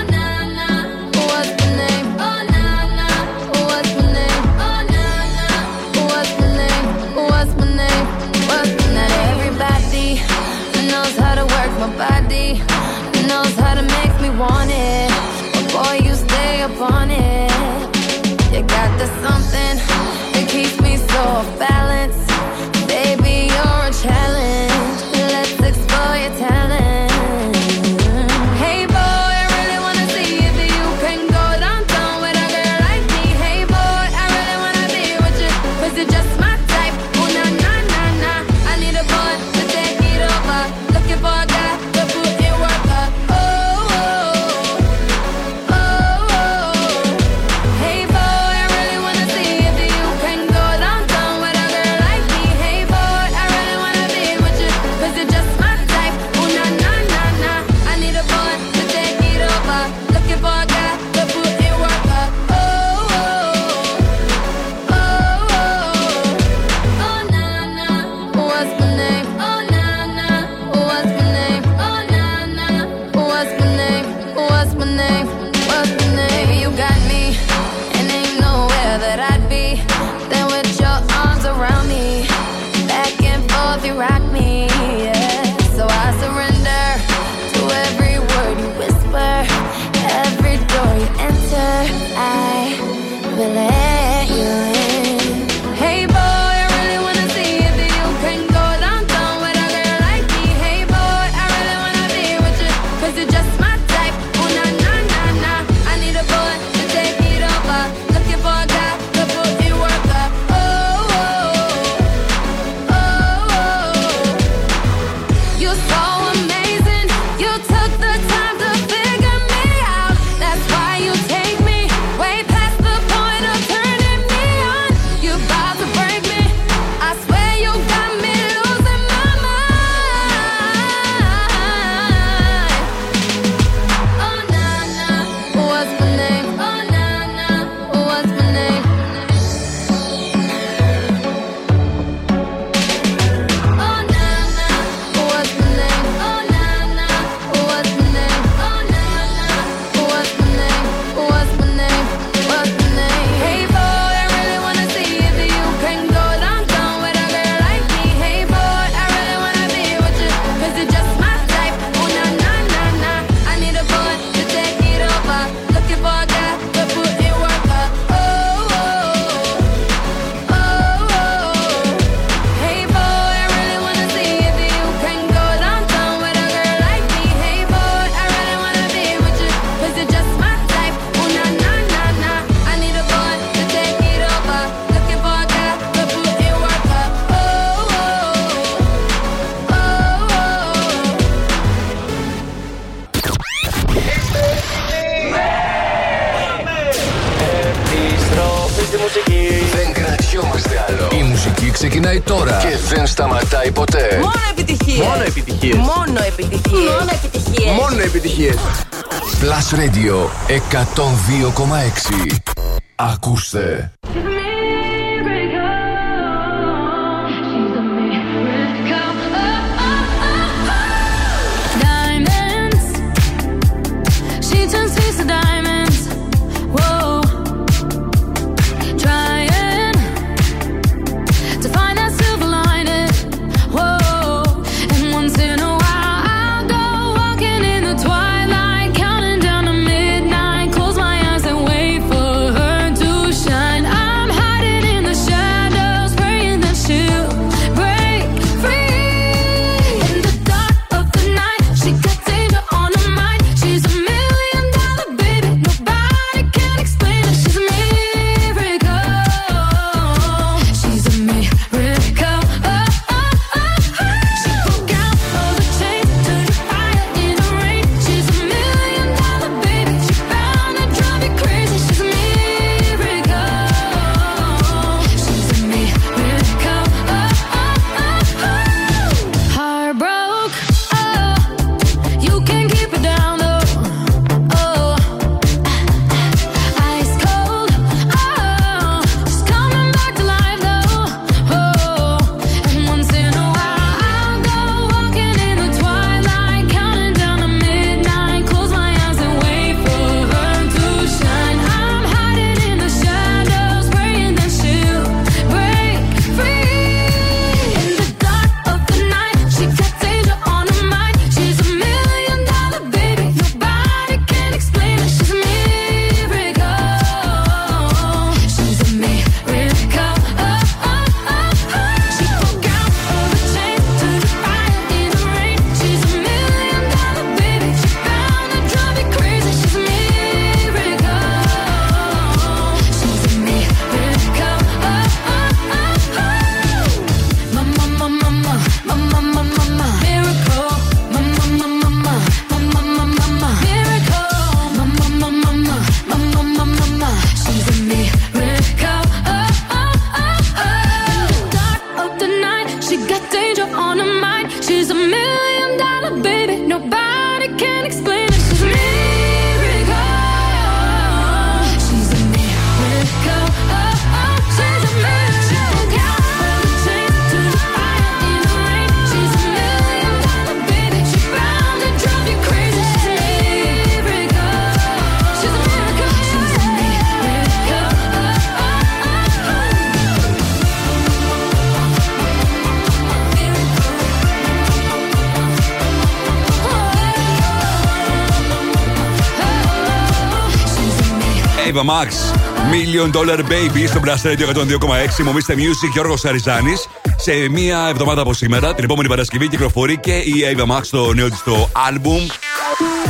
Million Dollar Baby στο Blast Radio 102,6. Μου Mr. Music Γιώργος Αριζάνης. Σε μία εβδομάδα από σήμερα, την επόμενη Παρασκευή, κυκλοφορεί και η Ava Max το νέο της το album.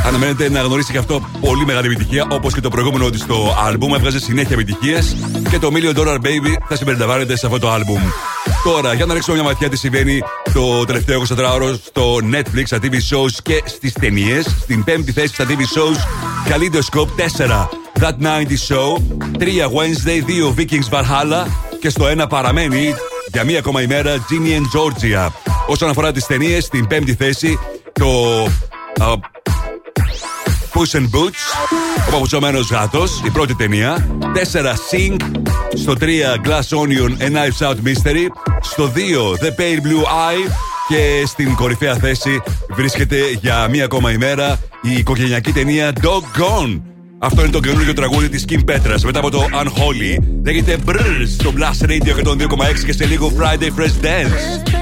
Αναμένεται να γνωρίσει και αυτό πολύ μεγάλη επιτυχία, όπως και το προηγούμενο της το album. Έβγαζε συνέχεια επιτυχίες και το Million Dollar Baby θα συμπεριλαμβάνεται σε αυτό το album. Τώρα, για να ρίξουμε μια ματιά τι συμβαίνει το τελευταίο 24ωρο στο Netflix, στα TV shows και στις ταινίες. Στην πέμπτη θέση στα TV shows, Kaleidoscope 4, That 90 Show, 3 Wednesday, 2 Vikings Valhalla και στο 1 παραμένει για μία ακόμα ημέρα Ginny and Georgia. Όσον αφορά τις ταινίες, στην πέμπτη θέση το α, Puss and Boots, ο παπουτσωμένο γάτος, η πρώτη ταινία. 4 Sing. Στο 3 Glass Onion, A Knives Out Mystery. Στο 2 The Pale Blue Eye. Και στην κορυφαία θέση βρίσκεται για μία ακόμα ημέρα η οικογενειακή ταινία Dog Gone. Αυτό είναι το καινούργιο τραγούδι της Kim Petras μετά από το Unholy. Λέγεται Brrr στο Blast Radio 102,6 και σε λίγο Friday Fresh Dance.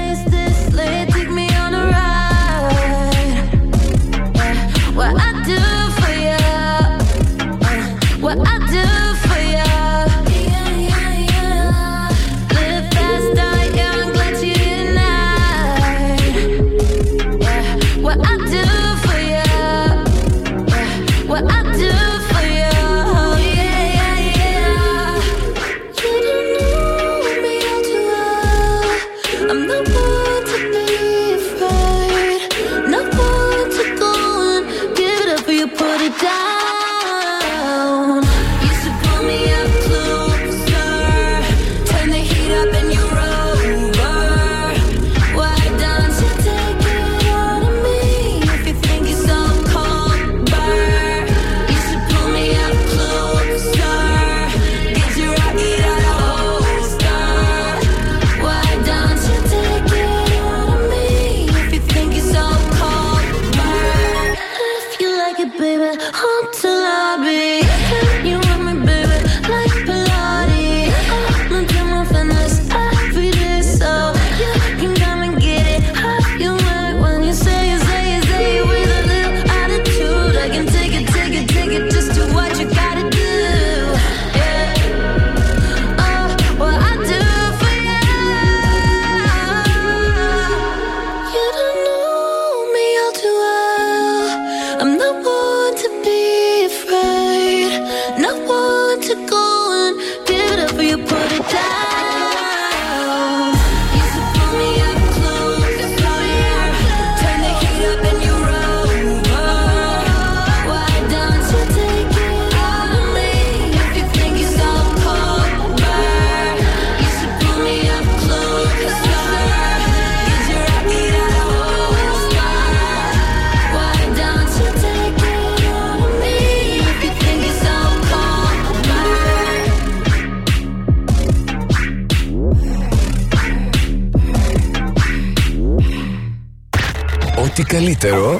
Καλύτερο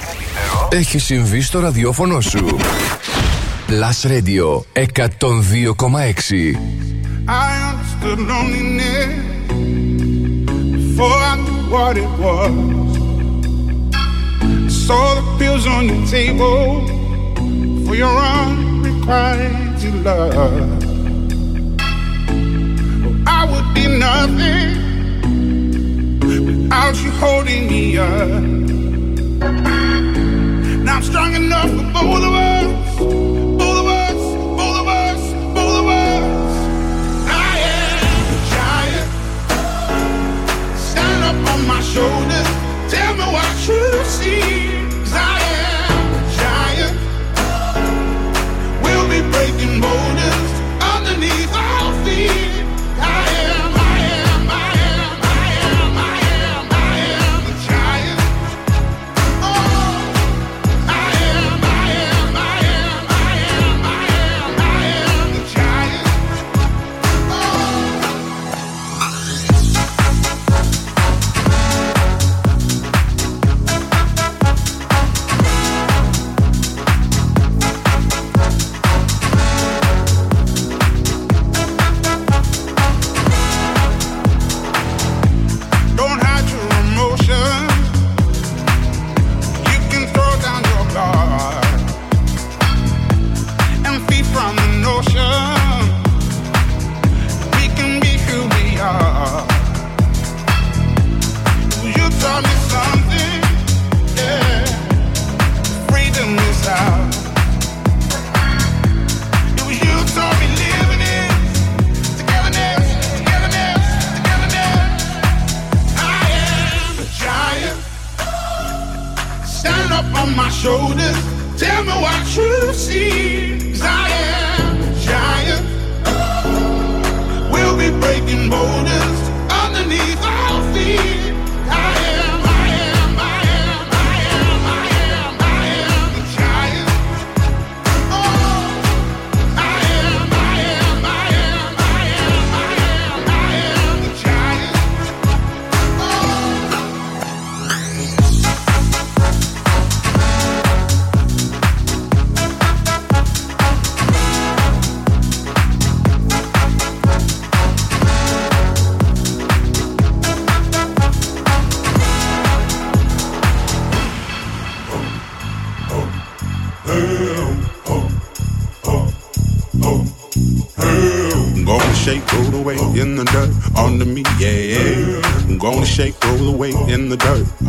έχει συμβεί στο ραδιόφωνο σου. Plus Radio 102,6 I understood loneliness before I knew what it was. Saw the pills on your table for your unrequited love. I would be nothing without you holding me up. I'm strong enough for both of us. Both of us, both of us, both of us. I am a giant. Stand up on my shoulders. Tell me what you see. Giant, we'll be breaking borders. in the dirt.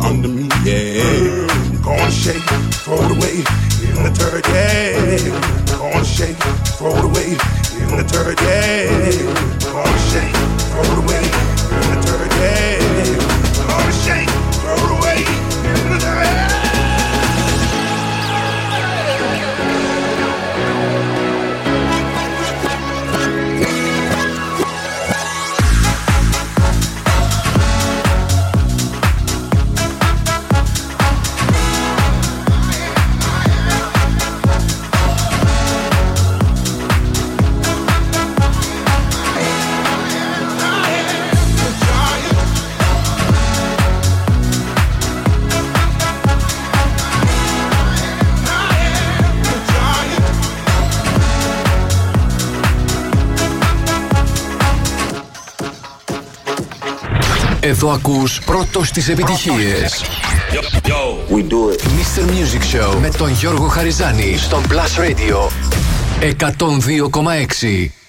Το ακούς πρώτος στις επιτυχίες. We. Mr. Music Show με τον Γιώργο Χαριζάνη στο Plus Radio 102,6.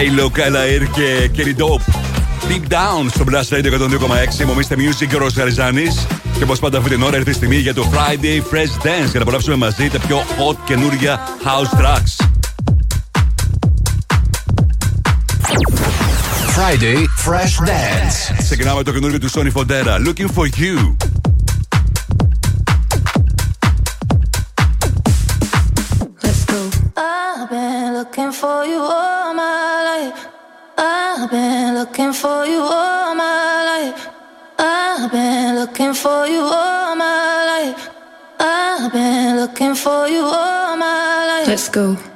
J-Lo, Kalair και Kerry Dope. Deep Down στο Blast Radio 102,6. Μομίστε Music και ο Και όπως πάντα αυτή την ώρα έρθει η στιγμή για το Friday Fresh Dance για να απολαύσουμε μαζί τα πιο hot καινούργια house tracks. Friday Fresh Dance. Ξεκινάμε το καινούργιο του Sony Fodera. Looking for you. looking for you all my life. I've been looking for you all my life. I've been looking for you all my life. I've been looking for you all my life. Let's go.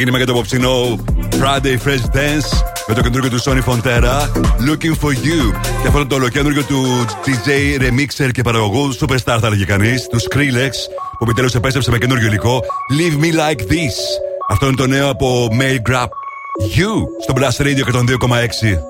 Ξεκίνημα για το απόψινό Friday Fresh Dance με το καινούργιο του Sony Fontera Looking for You. Και αυτό το ολοκέντρο του DJ Remixer και παραγωγού Superstar θα έλεγε κανείς, του Skrillex, που επιτέλους επέστρεψε με καινούργιο υλικό Leave Me Like This. Αυτό είναι το νέο από Mail Grab You στο Blast Radio 102,6.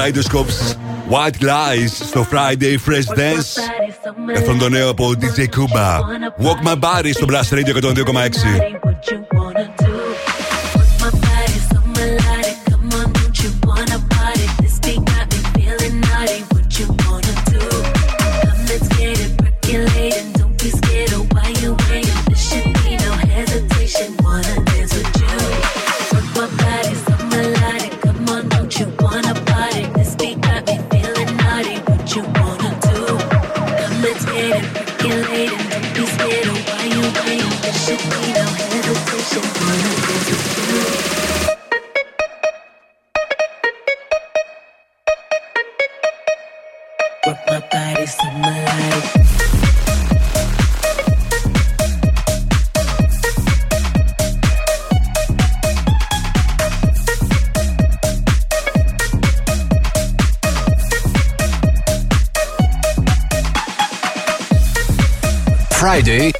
Kaleidoscopes White Lies στο Friday Fresh Dance. Αυτόν το νέο από DJ Kuba Walk My Body στο Blast Radio 102,6 Friday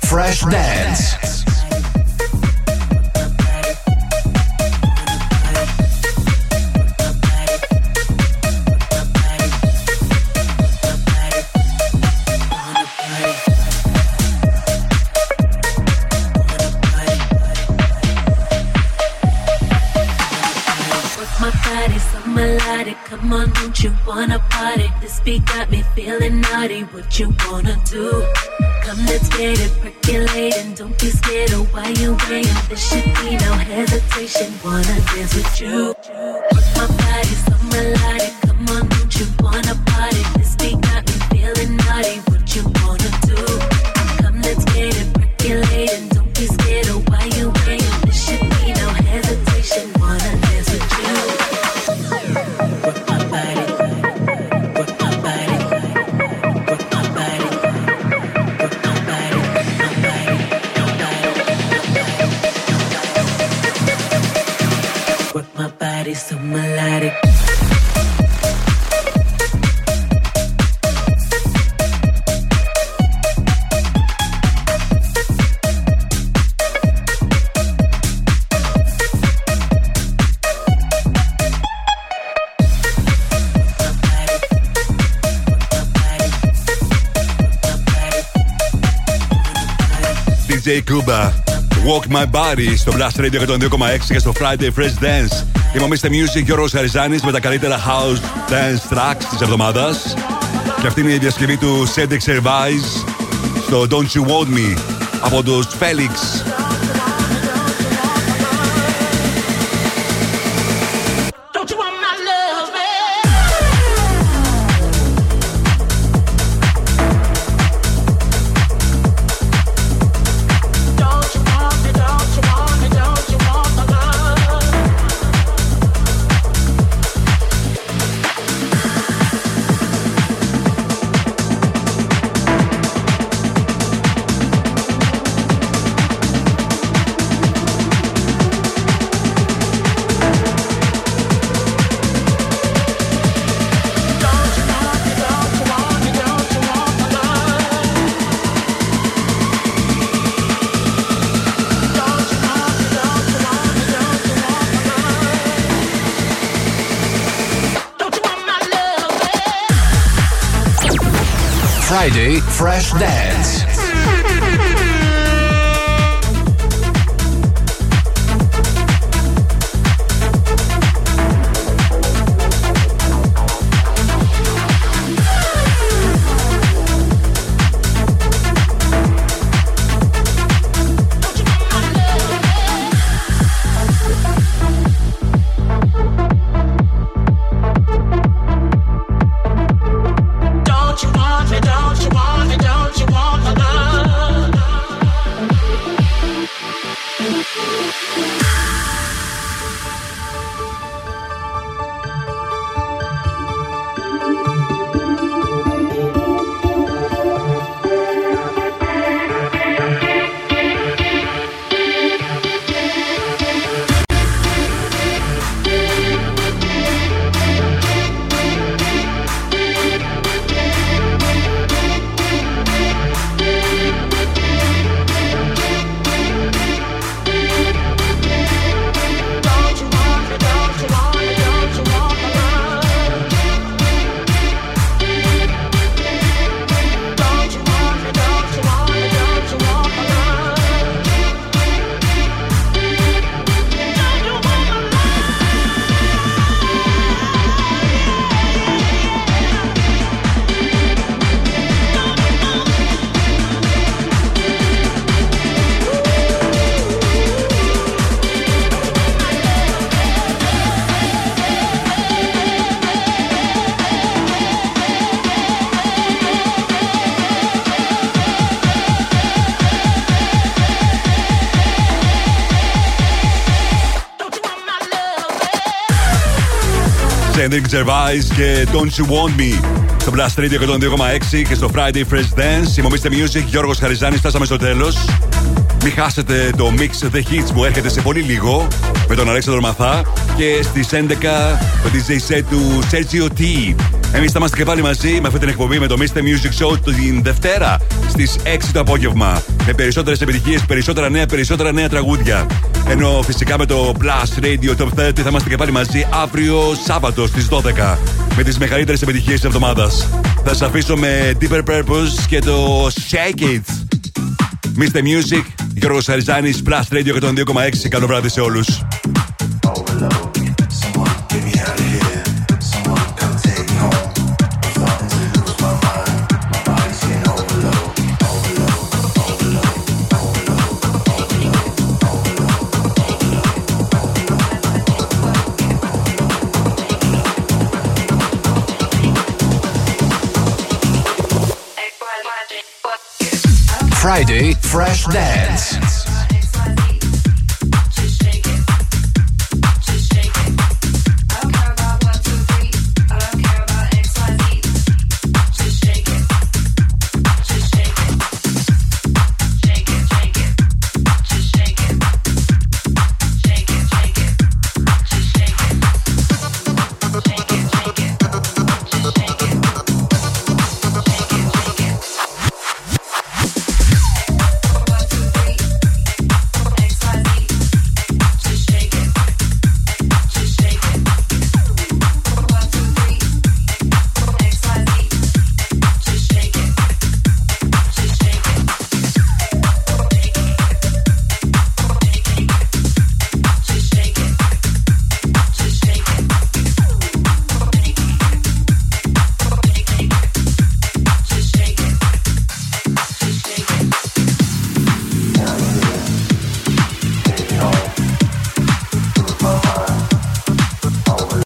My Body στο Blast Radio 102,6 και στο Friday Fresh Dance. Είμαστε Music και ο Χαριζάνης με τα καλύτερα house dance tracks της εβδομάδας. Και αυτή είναι η διασκευή του Cedric Service στο Don't You Want Me από τους Felix. Dance. Σέντρικ Gervais και Don't You Want Me. Στο Blast Radio 102,6 και στο Friday Fresh Dance. Ημομίστε Music, Γιώργος Χαριζάνης, φτάσαμε στο τέλος. Μην χάσετε το Mix The Hits που έρχεται σε πολύ λίγο με τον Αλέξανδρο Μαθά και στις 11 το DJ set του Sergio T. Εμείς θα είμαστε και πάλι μαζί με αυτή την εκπομπή με το Mr. Music Show την Δευτέρα στις 6 το απόγευμα. Με περισσότερες επιτυχίες, περισσότερα νέα, περισσότερα νέα τραγούδια. Ενώ φυσικά με το Plus Radio Top 30 θα είμαστε και πάλι μαζί αύριο Σάββατο στις 12 με τις μεγαλύτερες επιτυχίες της εβδομάδας. Θα σας αφήσω με Deeper Purpose και το Shake It. Mr. Music, Γιώργος Αριζάνης, Plus Radio 102,6. Καλό βράδυ σε όλους. Fresh Dance.